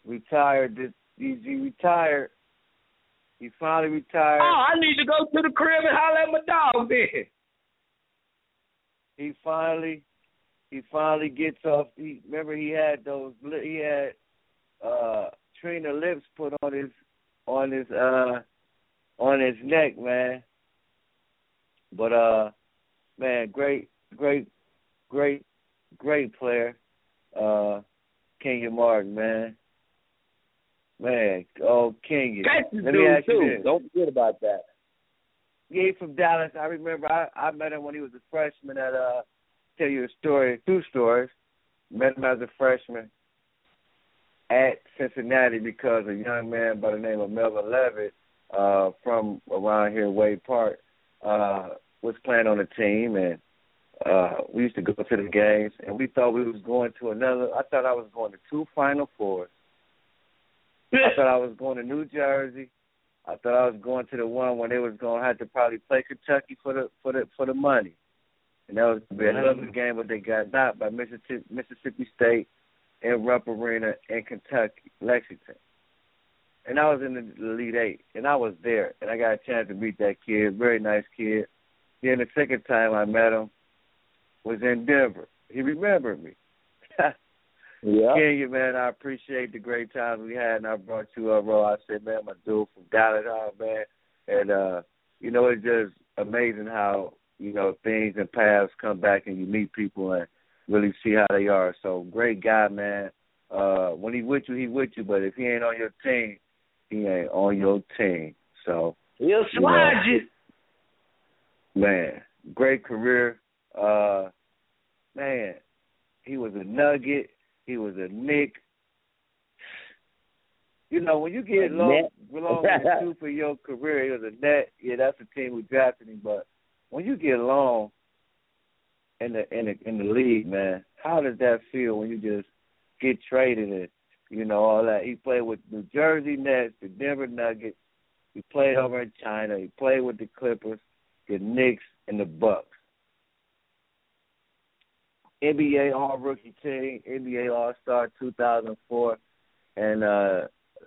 F: retired. This, he retired. He finally retired.
B: Oh, I need to go to the crib and holler at my dog then.
F: He finally, he finally gets off. He remember he had those. He had uh Trina lips put on his on his uh on his neck, man. But uh man, great great great great player. Uh Kenyon Martin, man. Man, oh Kenyon.
B: Texas
F: Let me ask you this.
B: Don't forget about that.
F: Yeah, he's from Dallas. I remember I, I met him when he was a freshman at uh tell you a story, two stories. Met him as a freshman at Cincinnati because a young man by the name of Melvin Levett, uh, from around here, Wade Park, uh, was playing on the team and uh we used to go to the games and we thought we was going to another I thought I was going to two final fours. I thought I was going to New Jersey. I thought I was going to the one when they was gonna have to probably play Kentucky for the for the for the money. And that was gonna be a hell of a game, but they got knocked by Mississippi Mississippi State in Rupp Arena in Kentucky, Lexington. And I was in the Elite Eight, and I was there, and I got a chance to meet that kid, very nice kid. Then the second time I met him was in Denver. He remembered me.
B: Yeah.
F: Kenyon, man, I appreciate the great times we had, and I brought you up, bro. I said, man, my dude from Dallas, man, and uh, you know, it's just amazing how you know things and paths come back, and you meet people and really see how they are. So, great guy, man. Uh, when he with you, he with you, but if he ain't on your team, he ain't on your team. So,
B: He'll
F: You
B: slide
F: know.
B: you.
F: man, great career. Uh, man, he was a Nugget. He was a Nick. You know, when you get long, long tooth for your career, he was a net. Yeah, that's the team who drafted him. But when you get long in the in the in the league, man, how does that feel when you just get traded and you know all that? He played with New Jersey Nets, the Denver Nuggets. He played over in China. He played with the Clippers, the Knicks, and the Bucks. NBA All Rookie Team, NBA All Star 2004, and uh,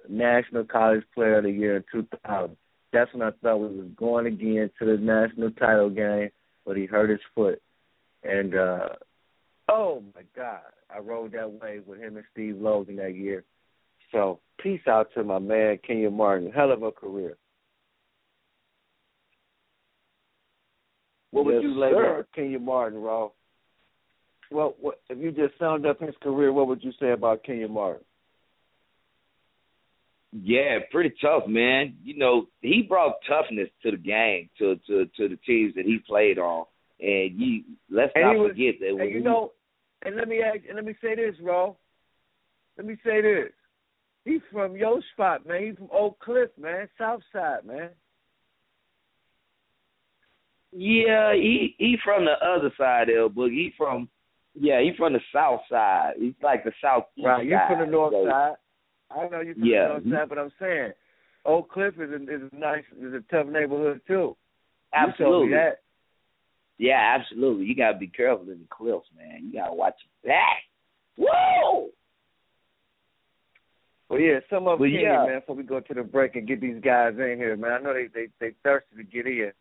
F: National College Player of the Year in 2000. That's when I thought we was going again to the national title game, but he hurt his foot. And uh, oh my God, I rode that wave with him and Steve Logan that year. So peace out to my man Kenyon Martin. Hell of a career. What would
B: Yes,
F: you label
B: sir.
F: Kenyon Martin, Raw? Well, what, if you just summed up his career, what would you say about Kenyon Martin?
B: Yeah, pretty tough, man. You know, he brought toughness to the game, to to to the teams that he played on. And you let's
F: And
B: not
F: was-
B: forget that
F: And you
B: he-
F: know, and let me ask, and let me say this, Raw. Let me say this. He's from your spot, man. He's from Oak Cliff, man, South Side, man.
B: Yeah, he he from the other side, El Boog. He from yeah, he from the south side. He's like the southeast
F: Right, You're from the north
B: So,
F: side. I know you're from
B: Yeah.
F: the north side, but I'm saying Oak Cliff is a, is a nice, is a tough neighborhood too. You
B: Absolutely.
F: me that.
B: Yeah, absolutely. You gotta be careful in the cliffs, man. You gotta watch your back. Whoa!
F: Well, yeah, some of them,
B: yeah.
F: man. Before we go to the break and get these guys in here, man. I know they they they thirsty to get in.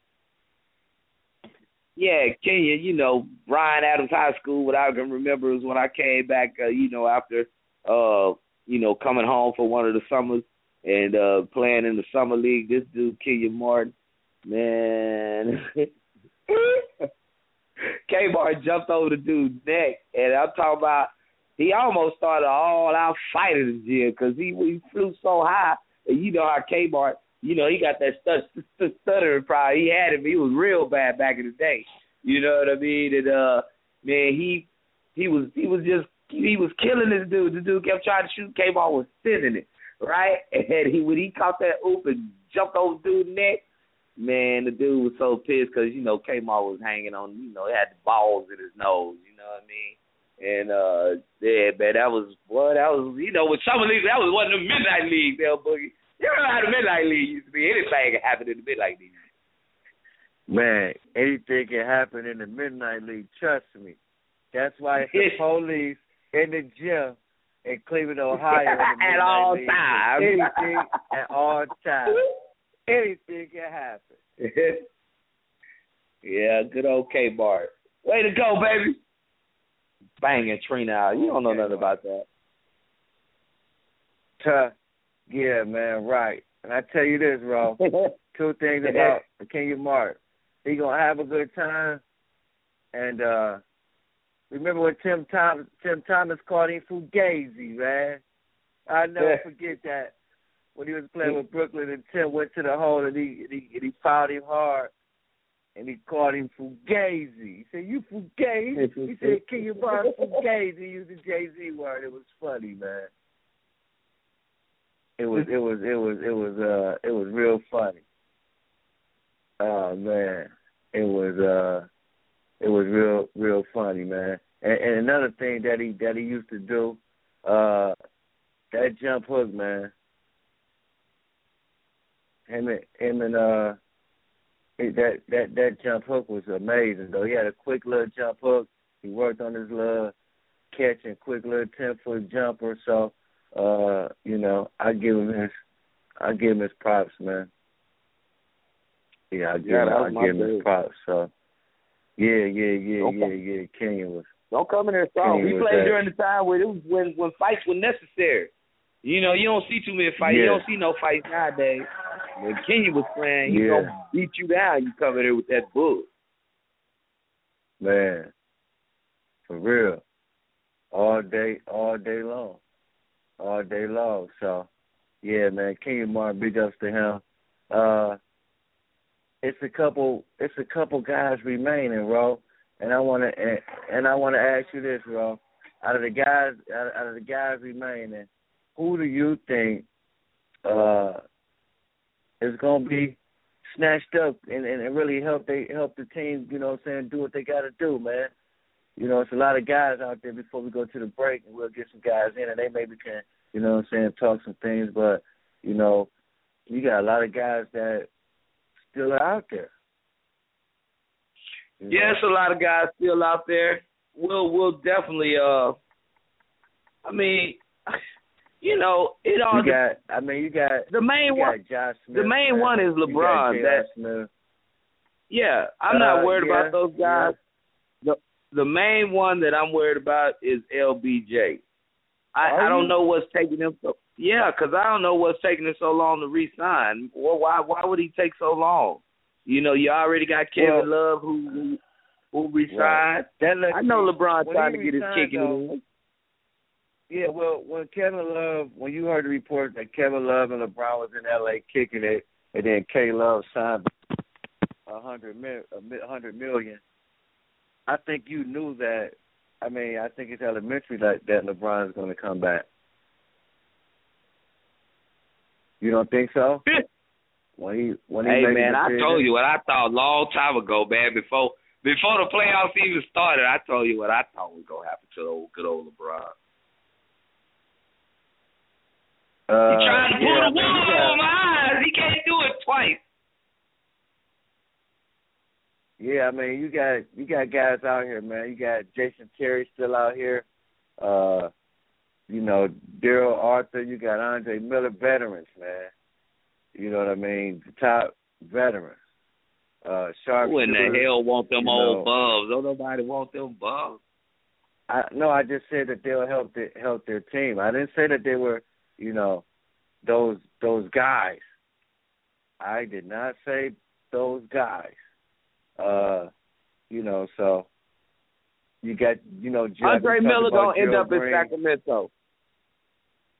B: Yeah, Kenyon, you know, Bryan Adams High School, what I can remember is when I came back, uh, you know, after, uh, you know, coming home for one of the summers and uh playing in the summer league. This dude, Kenyon Martin, man. K Martin jumped over the dude's neck, and I'm talking about he almost started an all-out fight in the gym because he he flew so high. And you know how K Mart, you know, he got that stut, st- stuttering problem. He had it, he was real bad back in the day. You know what I mean? And uh, man, he he was he was just he was killing this dude. The dude kept trying to shoot, came on was sending it right, and he when he caught that oop and jumped over dude's neck. Man, the dude was so pissed because you know Kmart was hanging on, you know, he had the balls in his nose. You know what I mean? And uh yeah, man, that was boy, that was you know with some of these that was one of the midnight leagues, El Boogie. You remember how the midnight league used to be? Anything can happen in the midnight league.
F: Man, anything can happen in the midnight league. Trust me. That's why it's the police in the gym in Cleveland, Ohio.
B: at all
F: league.
B: times.
F: Anything at all times. Anything can happen.
B: yeah, good old K Mart. Way to go, baby. Banging Trina out. You don't know nothing about that.
F: Tuh. Yeah, man, right. And I tell you this, bro. Two things about Kenya Mark. He gonna have a good time and uh remember when Tim Thomas Tim Thomas called him Fugazi, man. I never forget that. When he was playing with Brooklyn and Tim went to the hole and he and he, and he fouled him hard and he called him Fugazi. He said, You Fugazi? he said, Can you borrow Fugazi? He used the Jay Z word. It was funny, man. It was it was it was it was uh it was real funny. Oh man. It was uh it was real real funny, man. And, and another thing that he that he used to do, uh that jump hook, man. Him and him and uh that that that jump hook was amazing though. He had a quick little jump hook. He worked on his little catch and quick little ten foot jumper. So, uh, you know, I give him his I give him his props, man. Yeah, I give
B: Yeah,
F: him, I give him his props. So, yeah, yeah, yeah,
B: Okay.
F: yeah, yeah. Kenyon was
B: Don't come in there strong. We played
F: that.
B: during the time when it was when when fights were necessary. You know, you don't see too many fights. You don't see no fights nowadays. When Kenyon was playing, he
F: Yeah.
B: gonna beat you down. You come in there with that bull.
F: man, for real, all day, all day long, all day long. So, yeah, man, Kenyon Martin, big ups to him. Uh, it's a couple, it's a couple guys remaining, bro. And I want to, and, and I want to ask you this, bro. Out of the guys, out of, out of the guys remaining, who do you think uh is gonna be snatched up and, and, and really help they help the team, you know what I'm saying, do what they gotta do, man. You know, it's a lot of guys out there before we go to the break and we'll get some guys in and they maybe can, you know what I'm saying, talk some things, but, you know, you got a lot of guys that still are out there. You know?
B: It's a lot of guys still out there. We'll we'll definitely uh I mean you know, it all
F: You got I mean you got
B: the main one
F: Smith.
B: the main
F: man.
B: one is LeBron. That
F: Smith.
B: yeah, I'm not
F: Uh,
B: worried
F: yeah,
B: about those guys. The the main one that I'm worried about is LBJ. I I don't know what's taking him so yeah, 'cause I don't know what's taking him so long to re-sign. Well, why why would he take so long? You know, you already got Kevin Love who who, who re-signed.
F: Right. That
B: I know LeBron trying to get his
F: resigned,
B: kick
F: though,
B: in.
F: Yeah, well, when Kevin Love, when you heard the report that Kevin Love and LeBron was in L.A. kicking it, and then K Love signed a hundred mil, a hundred million, I think you knew that. I mean, I think it's elementary that that LeBron is going to come back. You don't think so? When he when he
B: Hey man, I told you what I thought a long time ago, man. Before before the playoffs even started, I told you what I thought was gonna happen to the old good old LeBron.
F: Uh,
B: He trying to pull
F: yeah,
B: the wool over my eyes. He can't do it twice.
F: Yeah, I mean, you got you got guys out here, man. You got Jason Terry still out here. Uh, you know, Darrell Arthur. You got Andre Miller, veterans, man. You know what I mean? The top veterans. Uh, sharp.
B: Who in the hell want them old
F: know.
B: bubs? Don't nobody want them bubs.
F: I no, I just said that they'll help the, help their team. I didn't say that they were, you know, those those guys. I did not say those guys. Uh, you know, so you got you know Jeff,
B: Andre Miller gonna end up in Sacramento.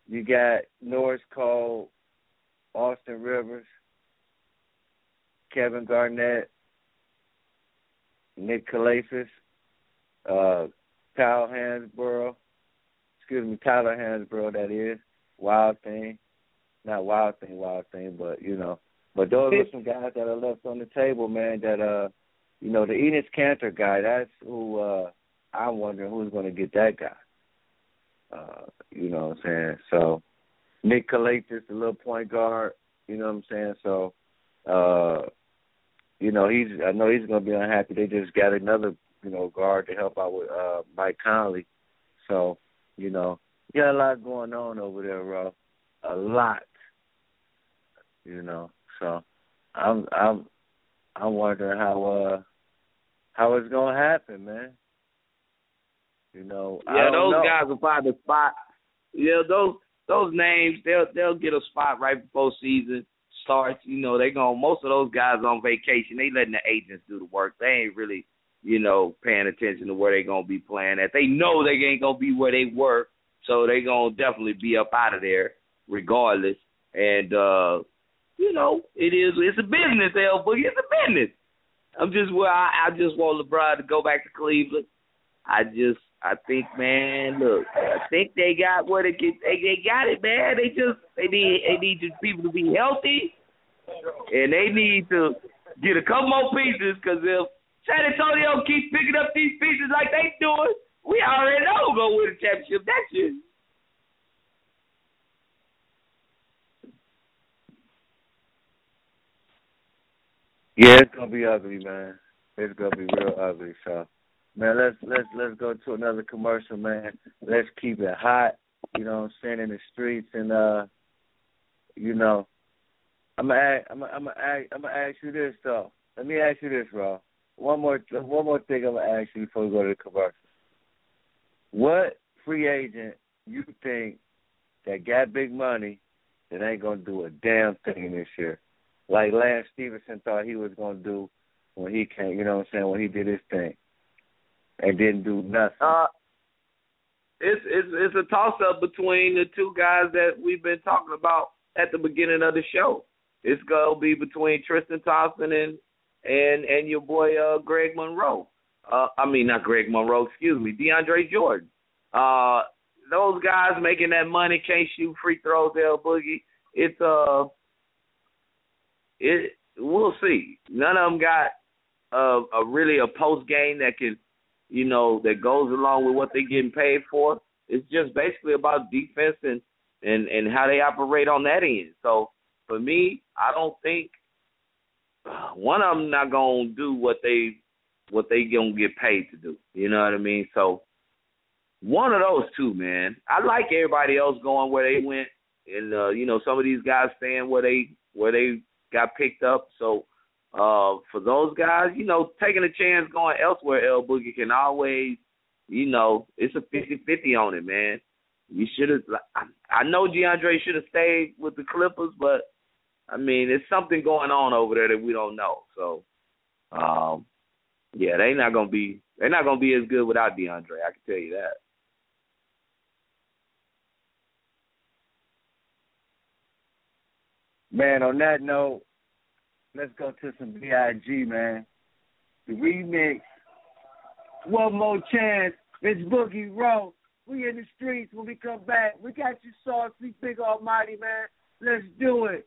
F: You got Norris Cole, Austin Rivers, Kevin Garnett, Nick Calathes, uh, Kyle Hansbrough, excuse me, Tyler Hansbrough, that is, Wild Thing. Not Wild Thing, Wild Thing, but, you know. But those are some guys that are left on the table, man, that, uh, you know, the Enes Kanter guy, that's who uh, I'm wondering who's to get that guy. Uh, you know what I'm saying? So, Nick Calathes, the little point guard, you know what I'm saying? So, uh, you know, he's I know he's gonna be unhappy. They just got another, you know, guard to help out with uh Mike Conley. So, you know, got a lot going on over there, bro. A lot. You know. So I'm I'm I'm wondering how uh how it's gonna happen, man. You know,
B: yeah, those
F: know.
B: guys will find a spot. Yeah, those those names they'll they'll get a spot right before season starts. You know, they going most of those guys on vacation. They letting the agents do the work. They ain't really, you know, paying attention to where they gonna be playing at. They know they ain't gonna be where they were, so they gonna definitely be up out of there regardless. And uh, you know, it is it's a business, El Boogie. It's a business. I'm just well, I, I just want LeBron to go back to Cleveland. I just I think, man, look, I think they got what it get. They, they got it, man. They just they need they need the people to be healthy, and they need to get a couple more pieces. Because if San Antonio keeps picking up these pieces like they doing, we already know we're gonna win a championship next year.
F: Yeah, it's gonna be ugly, man. It's gonna be real ugly. So. Man, let's let's let's go to another commercial, man. Let's keep it hot. You know what I'm saying in the streets, and uh, you know, I'm gonna I'm gonna, I'm gonna ask, I'm gonna ask you this though. Let me ask you this, bro. One more one more thing I'm gonna ask you before we go to the commercial. What free agent you think that got big money that ain't gonna do a damn thing this year? Like Lance Stephenson thought he was gonna do when he came. You know what I'm saying when he did his thing and didn't do nothing.
B: Uh, it's it's it's a toss up between the two guys that we've been talking about at the beginning of the show. It's gonna be between Tristan Thompson and and and your boy uh Greg Monroe. Uh I mean not Greg Monroe, excuse me, DeAndre Jordan. Uh those guys making that money can't shoot free throws, El Boogie. It's uh it we'll see. None of them got a, a really a post game that can you know, that goes along with what they're getting paid for. It's just basically about defense and and and how they operate on that end. So for me, I don't think one of them not gonna do what they what they gonna get paid to do. You know what I mean? So one of those two, man. I like everybody else going where they went, and uh, you know some of these guys staying where they where they got picked up. So uh, for those guys, you know, taking a chance going elsewhere, El Boogie can always, you know, it's a fifty-fifty on it, man. You should have. I know DeAndre should have stayed with the Clippers, but I mean, there's something going on over there that we don't know. So, um, yeah, they're not gonna be. They're not gonna be as good without DeAndre. I can tell you that.
F: Man, on that note, let's go to some B.I.G., man. The remix. One more chance. It's Boogie Row. We in the streets when we come back. We got you saucy, big almighty, man. Let's do it.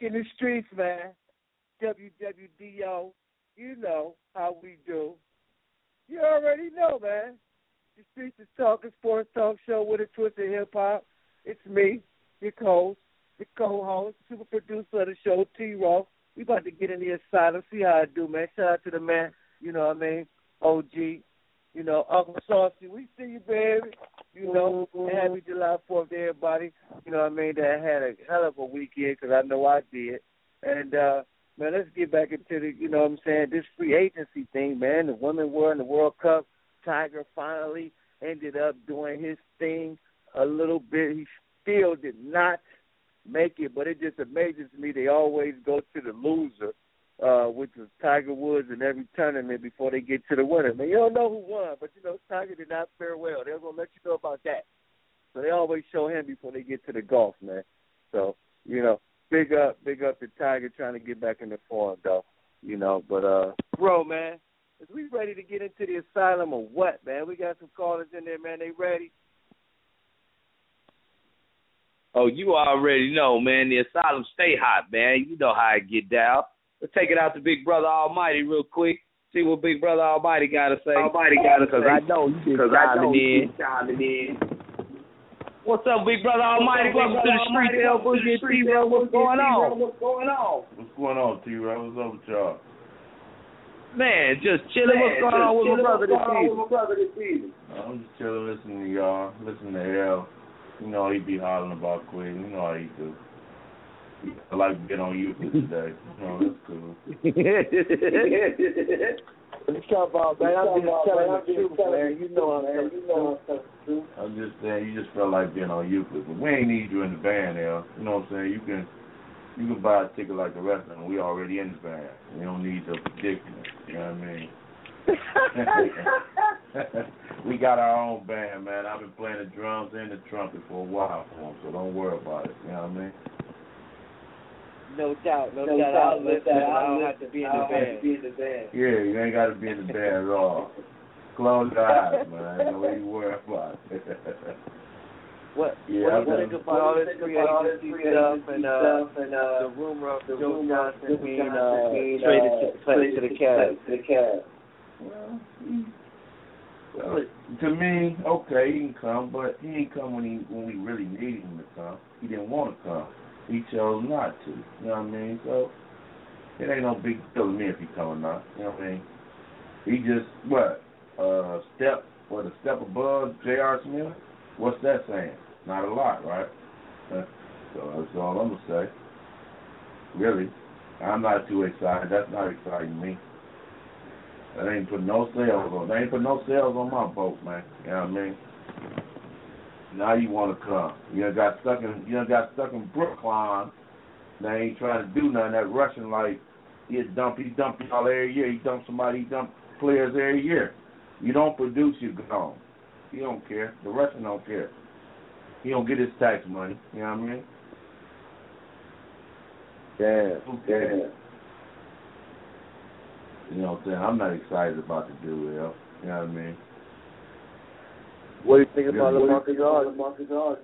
F: in the streets, man. WWDO. You know how we do. You already know, man. The Streets is Talking Sports Talk Show with a twist of hip hop. It's me, your host, the co-host, super producer of the show, T. Ross. We about to get in the asylum, see how I do, man. Shout out to the man, you know what I mean, OG, you know, Uncle Saucy. We see you, baby. You know, and happy July 4th to everybody. You know what I mean, that had a hell of a weekend because I know I did. And, uh, man, let's get back into the, you know what I'm saying, this free agency thing, man. The women were in the World Cup. Tiger finally ended up doing his thing a little bit. He still did not make it, but it just amazes me they always go to the loser, uh, which is Tiger Woods in every tournament before they get to the winner. Man, you don't know who won, but you know Tiger did not fare well. They're gonna let you know about that. So they always show him before they get to the golf, man. So, you know, big up, big up to Tiger trying to get back in the form though. You know, but uh bro, man, is we ready to get into the asylum or what, man? We got some callers in there, man. They ready?
B: Oh, you already know, man. The asylum stay hot, man. You know how I get down. Let's take it out to Big Brother Almighty real quick. See what Big Brother Almighty got to say.
K: Almighty got to
B: Because I know you been
K: Because
B: chiming in.
K: chiming in.
B: What's up, Big Brother Almighty? Welcome to the street, El Boogie and T-Rail. What's going on?
K: What's going on?
L: What's going on, T Rob? What's up with y'all?
B: Man, just chilling. What's going on with my brother this evening?
K: my brother this evening?
L: I'm just chilling, listening to y'all, listening to L. You know he be hollering about quitting. You know how he do. I like get on you for today. You know that's cool.
F: About, man? I'm just telling the truth, man. You know
K: You know. I'm telling the truth.
L: I'm just saying you just felt like being on Euclid, but we ain't need you in the band, L. You know what I'm saying? You can you can buy a ticket like the rest of them. We already in the band. We don't need the predicament. You know what I mean? we got our own band, man. I've been playing the drums and the trumpet for a while for them, so don't worry about it. You know what I mean?
F: No doubt, no,
K: No
F: doubt.
K: doubt,
F: I'll
K: no
F: listen. I don't have to be in the
K: don't have to
F: band.
K: be in the band.
L: Yeah, you ain't got to be in the band at all. Close your eyes, man. Don't even worry about it.
F: What?
L: Yeah,
F: what do you
L: I've
F: think
L: been-
F: about all this
K: Think about all this
F: free
K: free
F: agency
K: agency
F: stuff and uh,
K: stuff and uh,
F: the rumor of
K: the
F: Joe
K: rumor of
F: Johnson being
K: Johnson
F: uh, traded
K: uh,
F: to, played to the Cavs?
K: To the Cavs.
L: Well, to me, okay, he can come, but he ain't come when he when we really needed him to come. He didn't want to come. He chose not to. You know what I mean? So it ain't no big deal to me if he come or not. You know what I mean? He just what uh step what a step above J.R. Smith. What's that saying? Not a lot, right? So that's all I'm gonna say. Really, I'm not too excited. That's not exciting me.
M: That ain't put no sales on. They ain't put no sales on my boat, man. You know what I mean? Now you want to come. You done got stuck in. You done got stuck in Brooklyn. They ain't trying to do nothing. That Russian like he dump. He dump y'all every year. He dump somebody. He dump players every year. You don't produce, you gone. He don't care. The Russian don't care. He don't get his tax money. You know what I mean?
H: Damn, damn.
M: You know what I'm saying? I'm not excited about the yo. You know what I mean?
H: What do you think about LaMarcus Aldridge?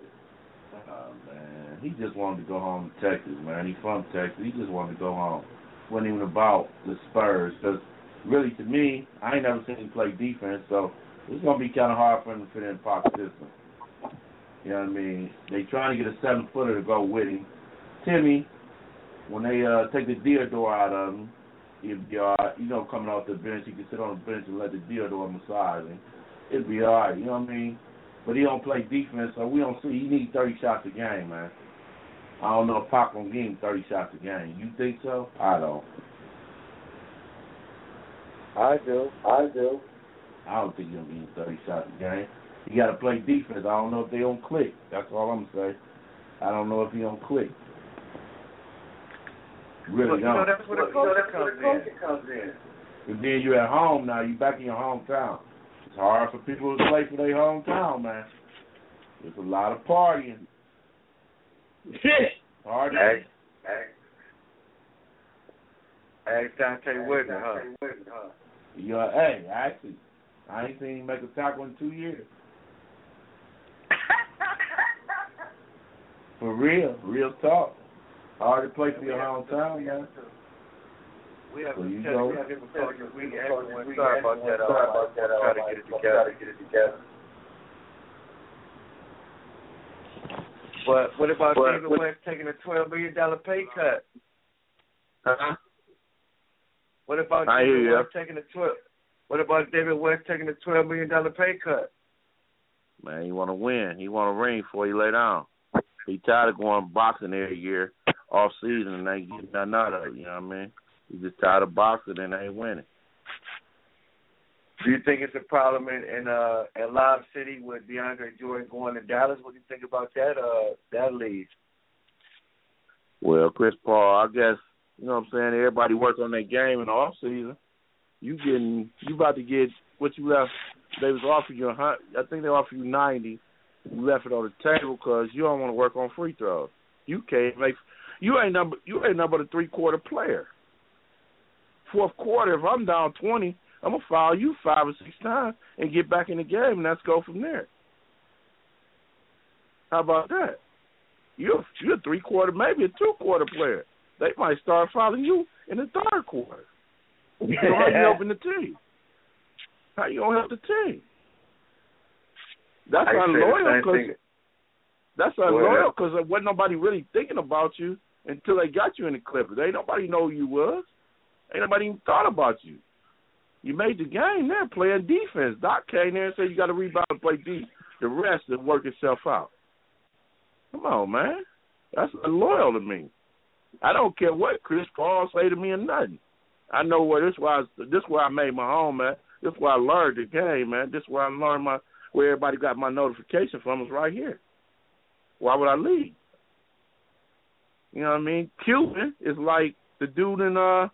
M: Oh man, he just wanted to go home to Texas, man. He's from Texas. He just wanted to go home. wasn't even about the Spurs, because really, to me, I ain't never seen him play defense, so it's gonna be kind of hard for him to fit in Pop's system. You know what I mean? They trying to get a seven footer to go with him. Timmy, when they uh take the Deodore out of him, be all right. You know, coming off the bench, he can sit on the bench and let the Deodore massage him. It'll be all right. You know what I mean? But he don't play defense, so we don't see. He need 30 shots a game, man. I don't know if Pop gonna give him 30 shots a game. You think so? I don't.
H: I do. I do.
M: I don't think he'll give him 30 shots a game. He got to play defense. I don't know if they don't click. That's all I'm gonna say. I don't know if he don't click. Really
F: Look, you know,
M: don't.
F: that's where the culture comes in.
H: comes in.
M: And then you're at home now. You're back in your hometown. It's hard for people to play for their hometown, man. There's a lot of partying. Hard to
H: Hey, hey. Hey, Dante Whitman, huh?
M: Yeah, hey, actually, I ain't seen him make a tackle in two years. For real, real talk. Hard to play for your hometown, man.
F: We have
M: So
F: to
M: you
F: tell
M: go-
F: you, we have difficulties. We sorry about that. uh, Sorry about that. Try to get it together.
H: get it together.
F: But what about
H: But-
F: David
H: what-
F: West taking a twelve million dollar pay cut?
H: Huh?
F: What about
H: I
F: David
H: ya.
F: West taking a twelve? What about David West taking a twelve million dollar pay cut?
L: Man, he want to win. He want a ring before he lay down. He tired of going boxing every year, off season, and ain't getting nothing out of it. You know what I mean? He just tired of boxing and ain't winning.
F: Do you think it's a problem in in uh in Lob City with DeAndre Jordan going to Dallas? What do you think about that uh that lead?
L: Well, Chris Paul, I guess you know what I'm saying. Everybody work on their game in the off season. You getting you about to get what you left. They was offering you a hun- I think they offered you ninety. You left it on the table because you don't want to work on free throws. You can't make. You ain't number. You ain't number the three quarter player. Fourth quarter, if I'm down twenty, I'm gonna foul you five or six times and get back in the game, and let's go from there. How about that? You're you're a three quarter, maybe a two quarter player. They might start fouling you in the third quarter. So how you helping the team? How you gonna help the team? That's
F: I
L: unloyal because that's unloyal because there wasn't nobody really thinking about you until they got you in the Clippers. Ain't nobody know who you was. Ain't nobody even thought about you. You made the game there playing defense. Doc came there and said you got to rebound and play deep. The rest will work itself out. Come on, man. That's loyal to me. I don't care what Chris Paul say to me or nothing. I know where this I, this where I made my home, man. This where I learned the game, man. This where I learned my where everybody got my notification from is right here. Why would I leave? You know what I mean? Cuban is like the dude in uh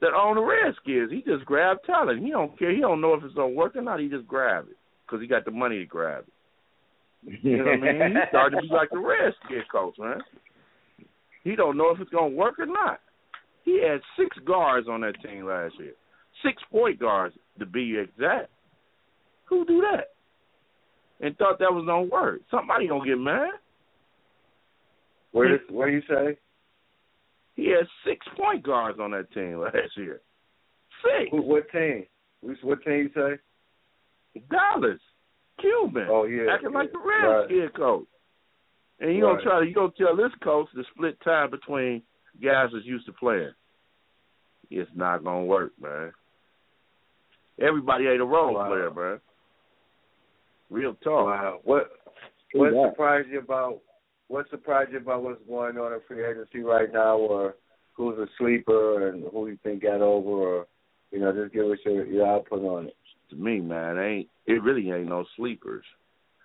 L: that own the Redskins. He just grab talent. He don't care. He don't know if it's gonna work or not. He just grab it because he got the money to grab it. You know what I mean? He started to be like the Redskins coach, man. He don't know if it's gonna work or not. He had six guards on that team last year, six point guards to be exact. Who do that? And thought that was gonna work. Somebody gonna get mad.
F: Where did, where you say?
L: He had six point guards on that team last year. Six.
F: Who, what team? Which what team you say?
L: Dallas. Cuban.
F: Oh yeah.
L: acting
F: yeah.
L: like the Redskin coach. And you
F: Right.
L: gonna try to you gonna tell this coach to split time between guys that's used to playing. It's not gonna work, man. Everybody ain't a role
F: Wow.
L: player, man. Real talk.
F: Wow. What what surprised you about what surprised you about what's going on in free agency right now or who's a sleeper and who you think got over or You know, just give us your your output on it.
L: To me, man, ain't it really ain't no sleepers.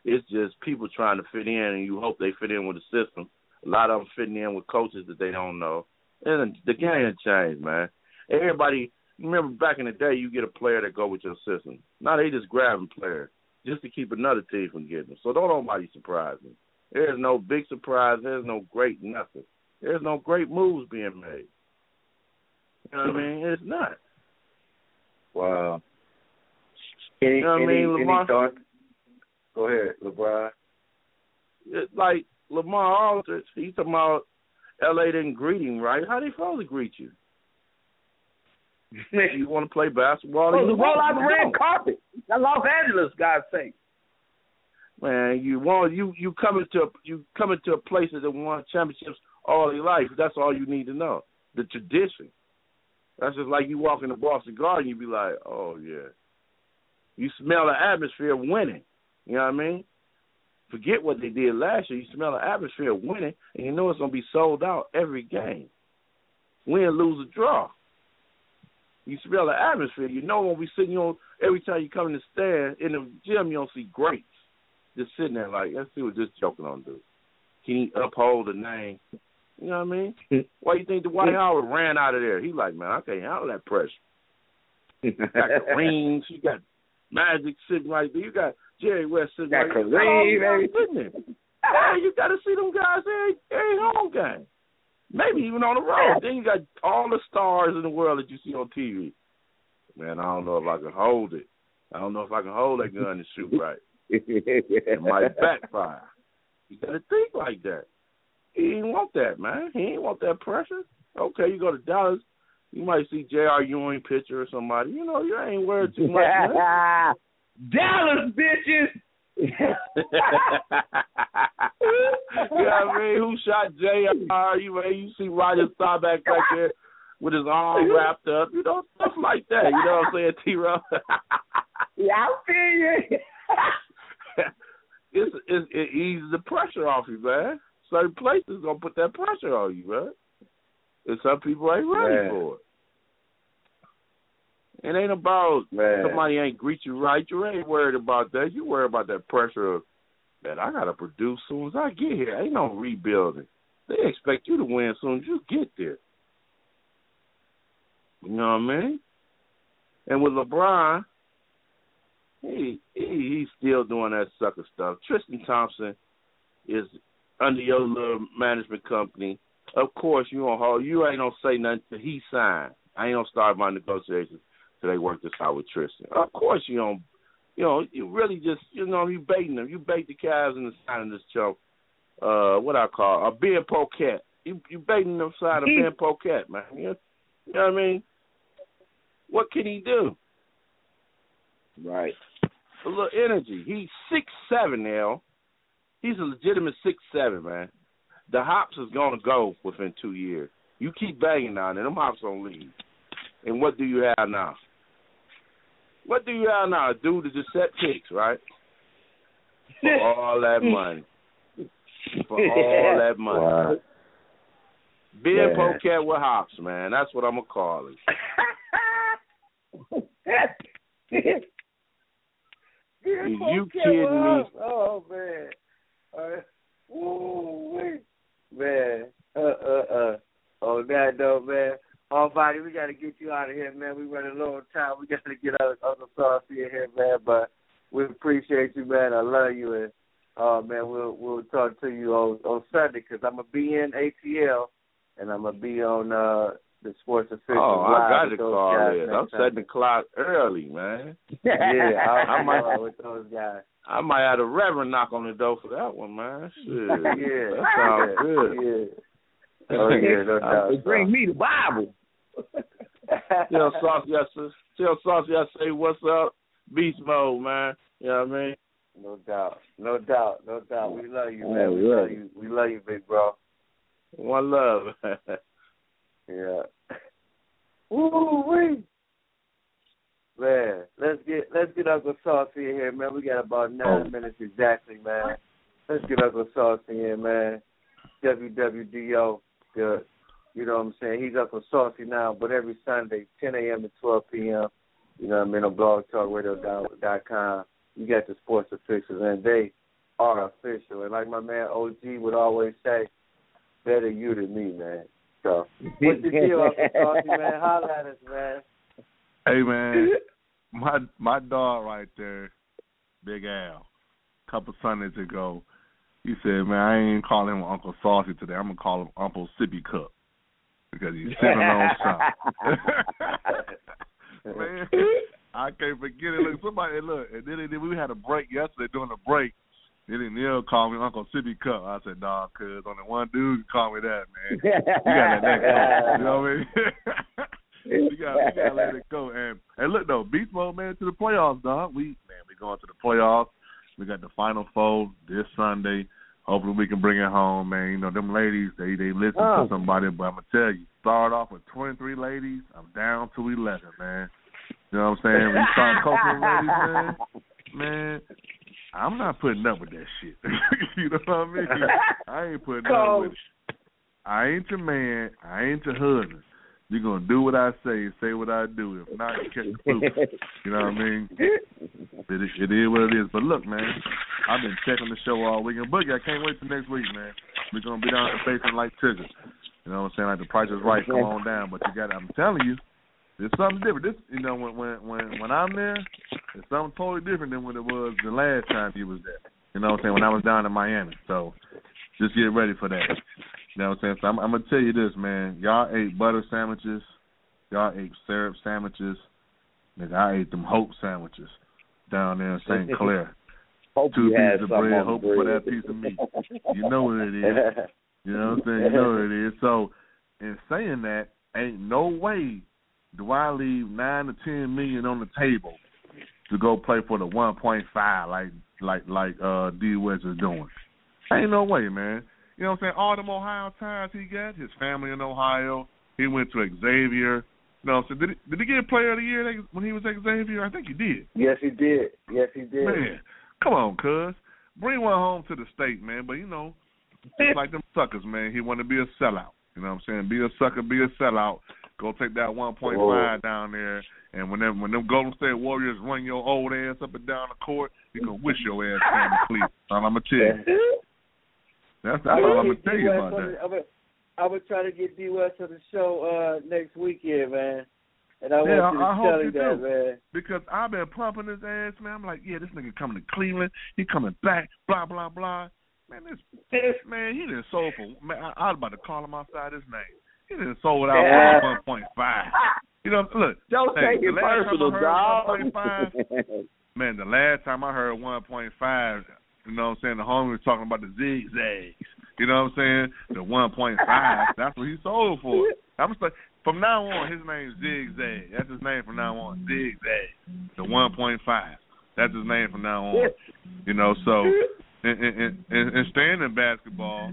L: It's just people trying to fit in, and you hope they fit in with the system. A lot of them fitting in with coaches that they don't know. And the game has changed, man. Everybody, remember back in the day, you get a player that go with your system. Now they just grabbing players just to keep another team from getting them. So don't nobody surprise me. There's no big surprise. There's no great nothing. There's no great moves being made. You know what I mean? It's not.
F: Wow. Any,
L: You know what I
F: any,
L: mean,
F: any
L: Lamar?
F: thoughts? Go ahead, LeBron.
L: It's like Lamar Aldridge. He's talking about L.A. didn't greet him right. How they supposed to greet you? you want to play basketball?
B: Oh,
L: you
B: the roll out the red carpet. That Los Angeles, God's sake.
L: Man, you want you you coming to a, you coming to a place that won championships all your life. That's all you need to know. The tradition. That's just like you walk in the Boston Garden, you be like, oh yeah. You smell the atmosphere of winning. You know what I mean? Forget what they did last year. You smell the atmosphere of winning, and you know it's gonna be sold out every game. Win, lose, or draw. You smell the atmosphere. You know when we sitting on every time you come in the stand in the gym, you don't see greats just sitting there like, let's see what this joker on do. Can he uphold the name? You know what I mean? Why you think Dwight Howard ran out of there? He like, man, I can't handle that pressure. You got Kareem, you got Magic sitting right there. You got Jerry West sitting
B: Got
L: right there.
B: Kareem, oh,
L: You got all these
B: baby.
L: guys sitting there. Hey, you got to see them guys every, every home game. Maybe even on the road. Then you got all the stars in the world that you see on TV. Man, I don't know if I can hold it. I don't know if I can hold that gun and shoot right. It might backfire. You got to think like that. He ain't want that, man. He ain't want that pressure. Okay, you go to Dallas, you might see J.R. Ewing pitcher or somebody. You know, you ain't worried too much.
B: Dallas bitches.
L: you know what I mean? Who shot J.R.? You you see Roger Staubach back there with his arm wrapped up. You know, stuff like that. You know what I'm saying, T-Row?
B: yeah, I feel you.
L: It's, it's, it eases the pressure off you, man. Certain places gonna put that pressure on you, man. And some people ain't ready
F: Man.
L: for it. It ain't about
F: Man.
L: somebody ain't greet you right. You ain't worried about that. You worry about that pressure of man, I gotta produce soon as I get here. Ain't no rebuilding. They expect you to win soon as you get there. You know what I mean? And with LeBron, he, he he's still doing that sucker stuff. Tristan Thompson is under your little management company. Of course, you don't hold. You ain't gonna say nothing till he signed. I ain't gonna start my negotiations till they work this out with Tristan. Of course, you don't. You know, you really just you know you baiting them. You bait the Cavs into signing this chump. Uh, what I call a Ben Poquette. You you baiting them side of Ben Poquette, man. You, you know what I mean? What can he do?
B: Right.
L: A little energy. He's six seven now. He's a legitimate six seven, man. The hops is gonna go within two years. You keep banging on it, them hops gonna leave. And what do you have now? What do you have now? A dude that just set picks, right? For all that money. For all that money.
F: Wow.
L: Ben
F: Man.
L: Poquette with hops, man. That's what I'm gonna call it. you kidding me?
F: Oh man. Uh, wait. Man. Uh uh uh. On that note, man. Almighty, we gotta get you out of here, man. We running low on time. We gotta get other other sauce in here, man. But we appreciate you, man. I love you, and uh, man, we'll we'll talk to you on on Sunday because I'm gonna be in ATL and I'm gonna be on uh the Sports Official
L: Oh, I got to call it. I'm setting the clock early, man.
F: Yeah, I,
L: I might-
F: with those guys.
L: I might have a reverend knock on the door for that one, man. Shit.
F: Yeah,
L: That sounds good.
F: Yeah. Oh yeah, no uh, doubt.
B: Bring me the Bible.
L: Tell Saucy I say, tell say what's up, beast mode, man. You know what I mean?
F: No doubt, no doubt, no doubt. We love you, man.
B: we love
F: you. We love you, big bro.
L: One love.
F: Yeah. Ooh wee. Man, let's get let's get Uncle Saucy in here, man. We got about nine oh. minutes exactly, man. Let's get Uncle Saucy in, man. WWDO, the
H: You know what I'm saying? He's Uncle Saucy now, but every Sunday, 10 a.m. to 12 p.m. You know what I mean? On blogtalkradio.com, you got the sports officials, and they are official. And like my man OG would always say, better you than me, man. So, what's the deal, Uncle man? Holla at us, man.
N: Hey man, my my dog right there, Big Al, a couple Sundays ago, he said, "Man, I ain't calling him Uncle Saucy today. I'm gonna call him Uncle Sippy Cup because he's sipping on something." man, I can't forget it. Look, somebody look, and then, then we had a break yesterday during the break. Then Neil called me Uncle Sippy Cup. I said, "Dog, cuz only one dude can call me that, man. You gotta let that go. You know what I mean?" we got we gotta let it go. And and look though, Beast Mode man to the playoffs, dog. We man, we going to the playoffs. We got the final four this Sunday. Hopefully we can bring it home, man. You know, them ladies, they they listen
H: Oh.
N: to somebody, but I'm gonna tell you, start off with twenty three ladies, I'm down to eleven, man. You know what I'm saying? When you start coaching ladies, man, man, I'm not putting up with that shit. you know what I mean? I ain't putting up with it. I ain't your man. I ain't your husband. You're gonna do what I say, and say what I do. If not, you catch the flu. You know what I mean? It, is- it is what it is. But look, man, I've been checking the show all week, and Boogie, I can't wait till next week, man. We're gonna be down to facing like Tigger. You know what I'm saying? Like the price is right. Come on down. But you got. I'm telling you, it's something different. This, you know, when when when when I'm there, it's something totally different than what it was the last time you was there. You know what I'm saying? When I was down in Miami. So just get ready for that. You know what I'm saying? So I'm, I'm gonna tell you this, man. Y'all ate butter sandwiches. Y'all ate syrup sandwiches. Nigga, I ate them hope sandwiches down there in St. Clair.
B: Hope
N: Two pieces of bread, hope for that piece of meat. You know what it is. You know what I'm saying? You know what it is. So, in saying that, ain't no way do I leave nine to ten million on the table to go play for the one point five like like like uh D West is doing. Ain't no way, man. You know what I'm saying? All them Ohio ties he got, his family in Ohio. He went to Xavier. You know, so did he, did he get a Player of the Year when he was at Xavier? I think he did.
H: Yes, he did. Yes, he did.
N: Man, come on, cuz. Bring one home to the state, man. But you know, it's like them suckers, man. He want to be a sellout. You know what I'm saying? Be a sucker, be a sellout. Go take that 1.5 down there, and when them when them Golden State Warriors run your old ass up and down the court, you gonna wish your ass came to Cleveland. That's all I'm gonna tell you. That's, that's all I'm gonna tell you about that.
H: I'm gonna, I'm gonna try to get D West on the show uh next weekend, man. And I
N: Yeah,
H: want you to
N: I- I
H: tell
N: hope you
H: that,
N: do.
H: man.
N: Because I've been pumping his ass, man. I'm like, yeah, this nigga coming to Cleveland. He coming back. Blah blah blah. Man, this, this man, he didn't sold for. Man, I, I was about to call him outside his name. He didn't sold out
H: Yeah.
N: for one point five. You know, look.
B: Don't
N: hey,
B: take it personal,
N: time I heard
B: dog.
N: 1.5, man, the last time I heard 1.5, you know what I'm saying? The homie was talking about the zigzags. You know what I'm saying? The 1.5, that's what he sold for. I'm just like, from now on, his name's Zigzag. That's his name from now on. Zigzag. The 1.5. That's his name from now on. You know, so and, and, and, staying in basketball,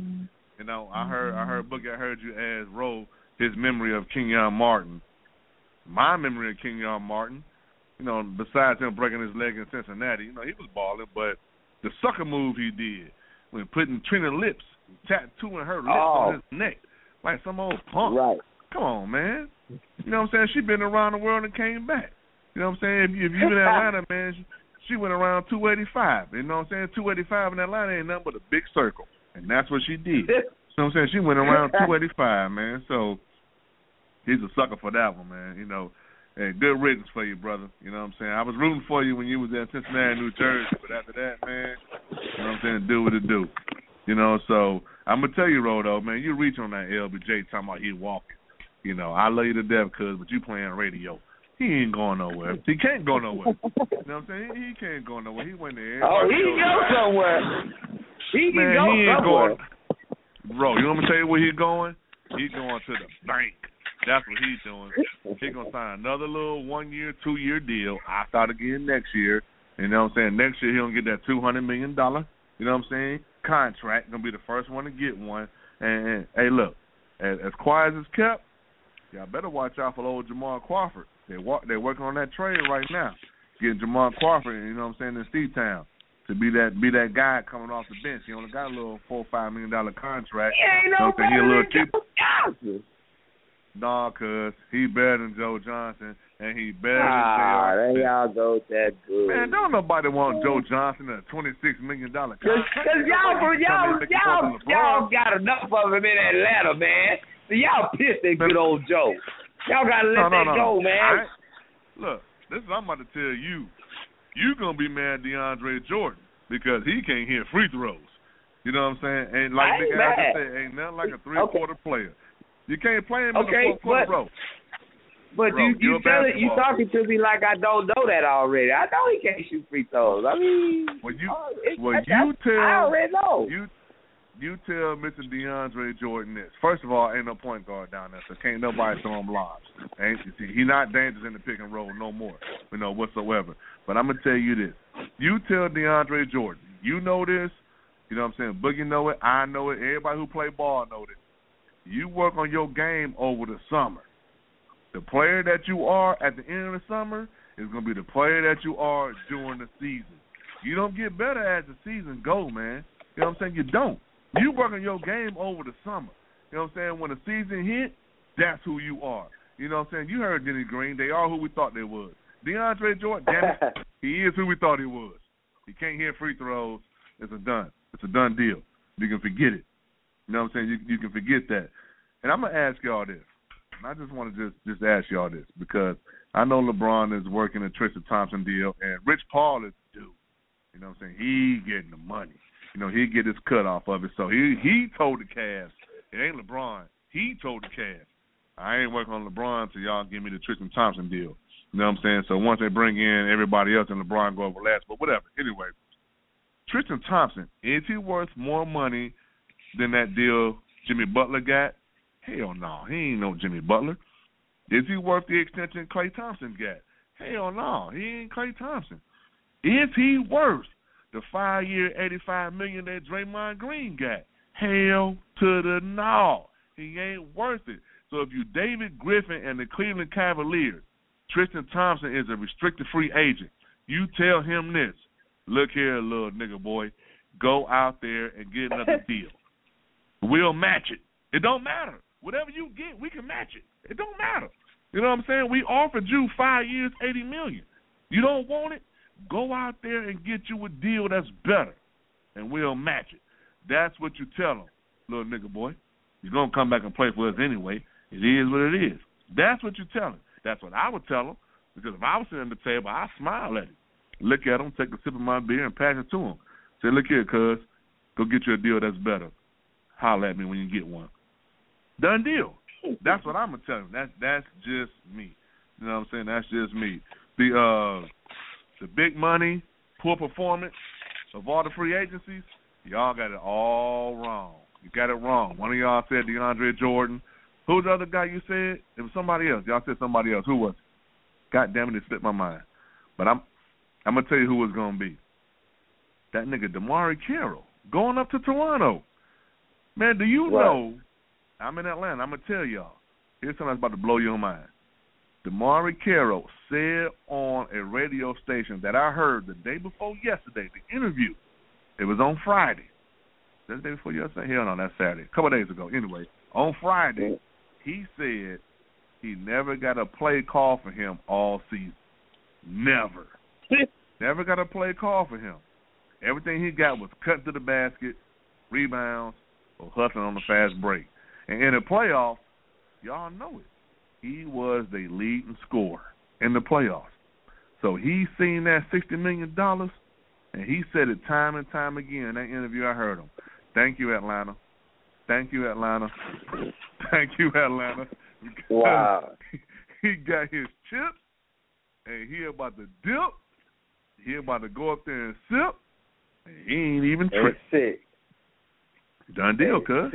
N: know, I heard I heard mm-hmm. Boogie, I heard you ask Roe his memory of Kenyon Martin. My memory of Kenyon Martin, you know, besides him breaking his leg in Cincinnati, you know, he was balling, but the sucker move he did when putting Trina lips, tattooing her lips
B: Oh.
N: on his neck like some old punk.
B: Right.
N: Come on, man. You know what I'm saying? She been around the world and came back. You know what I'm saying? If you, if you in Atlanta, man, she, she went around 285. You know what I'm saying? 285 in Atlanta ain't nothing but a big circle, and that's what she did. You know what I'm saying? She went around 285, man. So he's a sucker for that one, man. You know, and good riddance for you, brother. You know what I'm saying? I was rooting for you when you was in Cincinnati, New Jersey, but after that, man, you know what I'm saying? Do what it do. You know, so I'm gonna tell you, Rodo, man, you reach on that LBJ talking about he walking. You know, I love you to death, cuz, but you playing radio. He ain't going nowhere. He can't go nowhere. You know what I'm saying? He, he can't go nowhere. He went there.
B: Oh, he go somewhere. He can
N: Man,
B: go
N: he ain't
B: somewhere.
N: going. Bro, you want me to tell you where he going? He going to the bank. That's what he's doing. He gonna sign another little one year, two year deal. I start again next year. You know what I'm saying? Next year he gonna get that two hundred million dollar. You know what I'm saying? Contract. Gonna be the first one to get one. And, and hey, look, as, as quiet as it's kept, y'all better watch out for old Jamal Crawford. They walk. They're working on that trade right now, getting Jamal Crawford. You know what I'm saying in Steve Town to be that be that guy coming off the bench. He only got a little four or five million dollar contract.
B: He ain't no?
N: He a little
B: better
N: cheap.
B: than Johnson.
N: Nah, cuz he better than Joe Johnson, and he better
B: Ah,
N: than
B: there
N: J.R.
B: y'all go that good.
N: Man, don't nobody want Joe Johnson a twenty-six million dollar
B: Cause,
N: contract.
B: cause y'all, y'all,
N: in and
B: y'all, y'all got enough of him in Atlanta, man. So y'all pissed at good old Joe. Y'all gotta let
N: no, no,
B: that
N: no.
B: go, man.
N: Look, this is what I'm about to tell you. You gonna be mad at DeAndre Jordan because he can't hit free throws. You know what I'm saying? And like
B: I ain't
N: Nick Adams
B: mad.
N: said, ain't nothing like a three quarter player. You can't play him
B: Okay,
N: in the fourth quarter,
B: but-
N: bro.
B: But
N: Bro,
B: you, you
N: you're
B: telling, you talking to me like I don't know that already. I know he can't shoot free throws. I mean,
N: Well, you,
B: oh,
N: well, you tell
B: I already know.
N: you, you tell Mr. DeAndre Jordan this. First of all, ain't no point guard down there, so can't nobody throw him lobs. Ain't? He not dangerous in the pick and roll no more, you know whatsoever. But I'm gonna tell you this: you tell DeAndre Jordan, you know this. You know what I'm saying? Boogie know it. I know it. Everybody who play ball know this. You work on your game over the summer. The player that you are at the end of the summer is to be the player that you are during the season. You don't get better as the season go, man. You know what I'm saying? You don't. You work on your game over the summer. You know what I'm saying? When the season hit, that's who you are. You know what I'm saying? You heard Denny Green. They are who we thought they was. DeAndre Jordan, damn it, he is who we thought he was. He can't hit free throws. It's a done. It's a done deal. You can forget it. You know what I'm saying? You you can forget that. And I'm gonna ask y'all this. I just want to just just ask y'all this because I know LeBron is working a Tristan Thompson deal, and Rich Paul is due. You know what I'm saying? He getting the money. You know he get his cut off of it. So he he told the Cavs, it ain't LeBron. He told the Cavs, I ain't working on LeBron till y'all give me the Tristan Thompson deal. You know what I'm saying? So once they bring in everybody else and LeBron go over last, but whatever. Anyway, Tristan Thompson is he worth more money than that deal Jimmy Butler got? Hell no, he ain't no Jimmy Butler. Is he worth the extension Klay Thompson got? Hell no, he ain't Klay Thompson. Is he worth the five year eighty five million that Draymond Green got? Hell to the no. He ain't worth it. So if you David Griffin and the Cleveland Cavaliers, Tristan Thompson is a restricted free agent. You tell him this. Look here, little nigga boy. Go out there and get another deal. We'll match it. It don't matter. Whatever you get, we can match it. It don't matter. You know what I'm saying? We offered you five years, eighty million. You don't want it? Go out there and get you a deal that's better, and we'll match it. That's what you tell them, little nigga boy. You're gonna come back and play for us anyway. It is what it is. That's what you tell him. That's what I would tell him. Because if I was sitting at the table, I'd smile at him, look at him, take a sip of my beer, and pass it to him. Say, look here, cuz, go get you a deal that's better. Holler at me when you get one. Done deal. That's what I'm gonna tell him. That's that's just me. You know what I'm saying? That's just me. The uh the big money, poor performance of all the free agencies, y'all got it all wrong. You got it wrong. One of y'all said DeAndre Jordan. Who's the other guy you said? It was somebody else. Y'all said somebody else. Who was it? God damn it, it slipped my mind. But I'm I'm gonna tell you who it's gonna be. That nigga DeMarre Carroll going up to Toronto. Man, do you
B: What?
N: know? I'm in Atlanta. I'm gonna tell y'all. Here's something that's about to blow your mind. DeMarre Carroll said on a radio station that I heard the day before yesterday, the interview. It was on Friday. That the day before yesterday? Hell no, that's Saturday. A couple of days ago. Anyway, on Friday, he said he never got a play call for him all season. Never. never got a play call for him. Everything he got was cut to the basket, rebounds, or hustling on the fast break. And in the playoffs, y'all know it. He was the leading scorer in the playoffs. So he seen that sixty million dollars, and he said it time and time again in that interview. I heard him. Thank you, Atlanta. Thank you, Atlanta. Thank you, Atlanta. Because
B: Wow.
N: He got his chips, and he about to dip. He about to go up there and sip, and he ain't even
B: sick.
N: Done deal, cuz.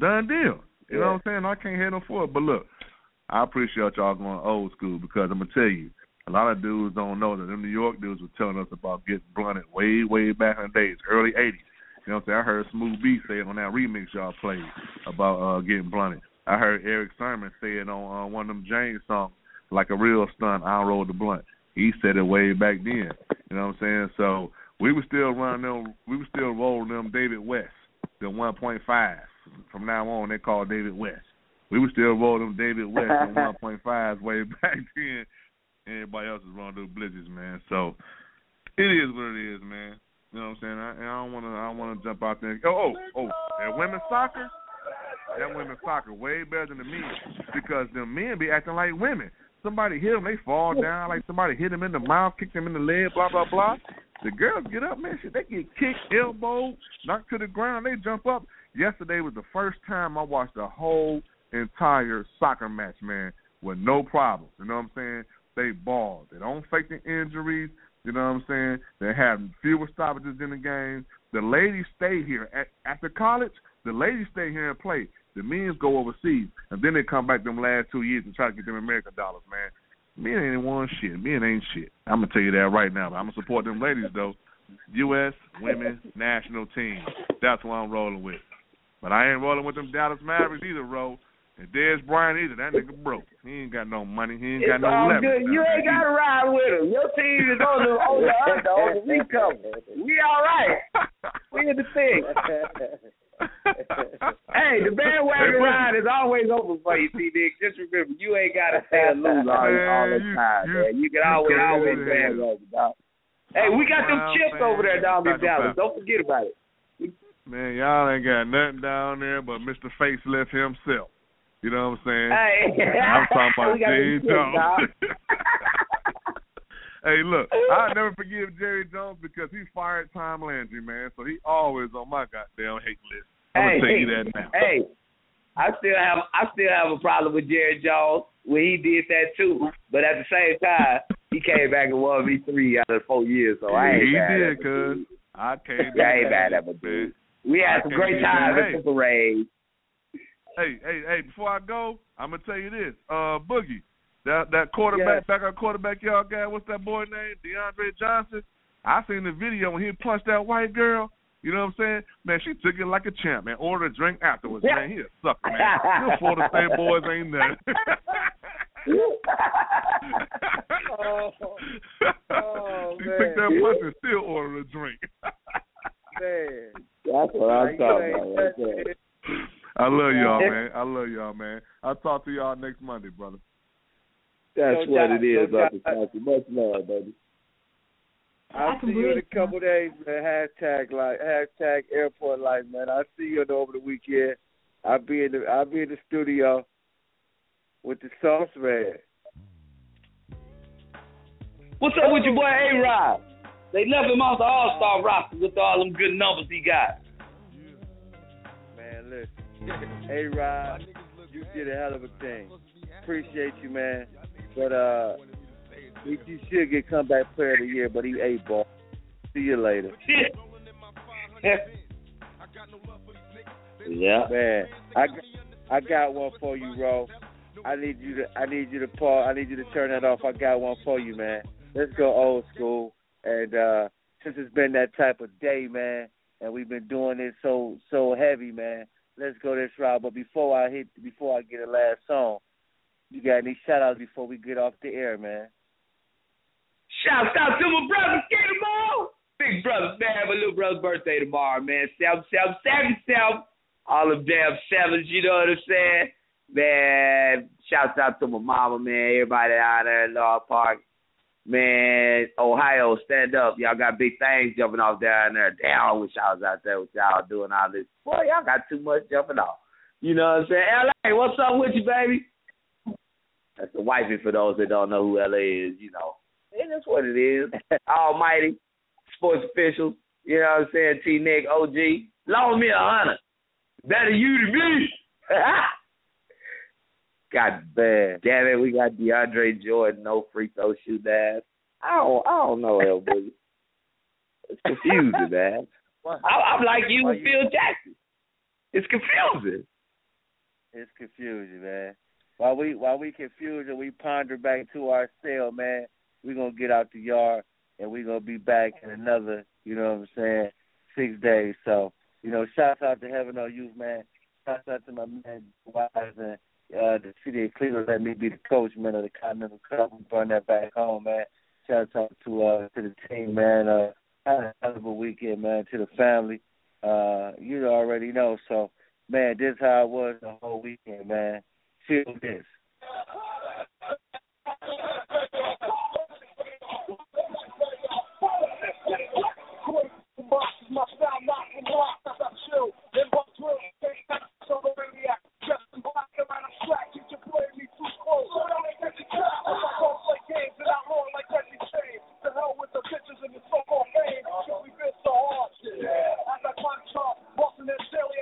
N: Done deal. You know what I'm saying? I can't hit him for it. But look, I appreciate y'all going old school because I'm gonna tell you, a lot of dudes don't know that them New York dudes were telling us about getting blunted way, way back in the days, early '80s. You know what I'm saying? I heard Smooth B say it on that remix y'all played about uh getting blunted. I heard Erick Sermon say it on uh, one of them James songs, like a real stunt. I roll the blunt. He said it way back then. You know what I'm saying? So we were still running them. We were still rolling them David West, the 1.5. From now on, they call David West. We were still rolling David West on one point fives way back then. Everybody else is rolling those blizzards, man. So it is what it is, man. You know what I'm saying? I, I don't want to. I don't want to jump out there. Oh, oh, oh! That women's soccer. That women's soccer way better than the men because the men be acting like women. Somebody hit them, they fall down like somebody hit them in the mouth, kick them in the leg, blah blah blah. The girls get up, man. Shit, they get kicked, elbowed, knocked to the ground. They jump up. Yesterday was the first time I watched a whole entire soccer match, man, with no problems. You know what I'm saying? They ball. They don't fake the injuries. You know what I'm saying? They have fewer stoppages in the game. The ladies stay here at, after college. The ladies stay here and play. The men go overseas, and then they come back them last two years and try to get them American dollars, man. Men ain't one shit. Men ain't shit. I'm gonna tell you that right now. But I'm gonna support them ladies though. U.S. women national team. That's what I'm rolling with. But I ain't rolling with them Dallas Mavericks either, Ro. And Dez Bryant either. That nigga broke. He ain't got no money. He ain't
B: it's
N: got no
B: all good. You ain't got to ride with him. Your team is on the on the under on the recover. We all right. We in the thing. hey, the bandwagon ride is always open for you, T. Dick. Just remember, you ain't got to stay aloof all, all the time, man. You can always always bandwagon, dog. Hey, we got them chips over there down in Dallas. Don't forget about it.
N: Man, y'all ain't got nothing down there but Mr. Facelift himself. You know what I'm saying?
B: Hey,
N: I'm talking about Jerry Jones. hey, look, I'll never forgive Jerry Jones because he fired Tom Landry, man. So he always on my goddamn hate list. I'm
B: hey,
N: gonna tell you that now.
B: Hey, I still have I still have a problem with Jerry Jones when he did that too. But at the same time, he came back and won me three out of four years. So I ain't
N: he did, cuz. I
B: Yeah, I ain't mad at him, dude. We had
N: I
B: some great times at the parade.
N: Hey, hey, hey! Before I go, I'm gonna tell you this. Uh, Boogie, that that quarterback, back up quarterback y'all got. What's that boy name? DeAndre Johnson. I seen the video when he punched that white girl. You know what I'm saying? Man, she took it like a champ, man. Ordered a drink afterwards, man. He a sucker, man. Them Florida State boys ain't nothing.
F: oh, oh,
N: she
F: man.
N: took that punch and still ordered a drink.
F: Man.
B: That's what I'm talking about right there.
F: nothing.
N: I love y'all, man. I love y'all, man. I'll talk to y'all next Monday, brother.
B: That's
F: No
B: what
F: doubt,
B: it is,
F: no
B: Uncle
F: doubt.
B: Much love, baby.
F: I'll see you in a couple days, man. Hashtag like hashtag airport life, man. I'll see you over the weekend. I'll be in the I'll be in the studio with the sauce man.
B: What's up with your boy A Rod? They left him off the All Star roster with all them good numbers he got.
F: Man, listen. A Rod, you did a hell of a thing. Appreciate you, man. But uh he, he should get comeback player of the year, but he eight ball. See you later.
B: yeah.
F: Man, I got, I got one for you, Ro. I need you to I need you to pause. I need you to turn that off. I got one for you, man. Let's go old school. And uh since it's been that type of day, man, and we've been doing it so so heavy, man. Let's go this route. But before I hit before I get a last song, you got any shout outs before we get off the air, man?
B: Shout out to my brother, Skater all. Big brother, man. My little brother's birthday tomorrow, man. Seven, seven, seven, seven. All of them damn sevens, you know what I'm saying? Man, shouts out to my mama, man. Everybody out there in Law Park. Man, Ohio, stand up. Y'all got big things jumping off down there. Damn, I wish I was out there with y'all doing all this. Boy, y'all got too much jumping off. You know what I'm saying? LA, what's up with you, baby? That's the wifey for those that don't know who LA is, you know. And that's what it is. Almighty, sports officials, you know what I'm saying? T Nick, OG. Loan me a hundred. Better you than me. God
F: Man.
B: damn it, we got DeAndre Jordan, no free throw shoot ass. I don't I don't know, El Boogie. It's confusing, man. I, I'm like you with Phil Jackson. It's confusing.
F: It's confusion, man. While we while we confuse and we ponder back to ourselves, man, we're gonna get out the yard and we're gonna be back in another, you know what I'm saying, six days. So, you know, shouts out to Heaven on Youth, man. Shouts out to my man Wise and uh, the city of Cleveland let me be the coach, man, of the Continental Cup. We bring that back home, man. Shout out to uh, to the team, man. Uh, had a hell of a weekend, man. To the family, uh, you already know. So, man, this how it was the whole weekend, man.
H: Feel this. My style, block, that's a chill. Then? Bitches in the so-called fame, should we feel so hard? Yeah. As I climb top, busting that daily,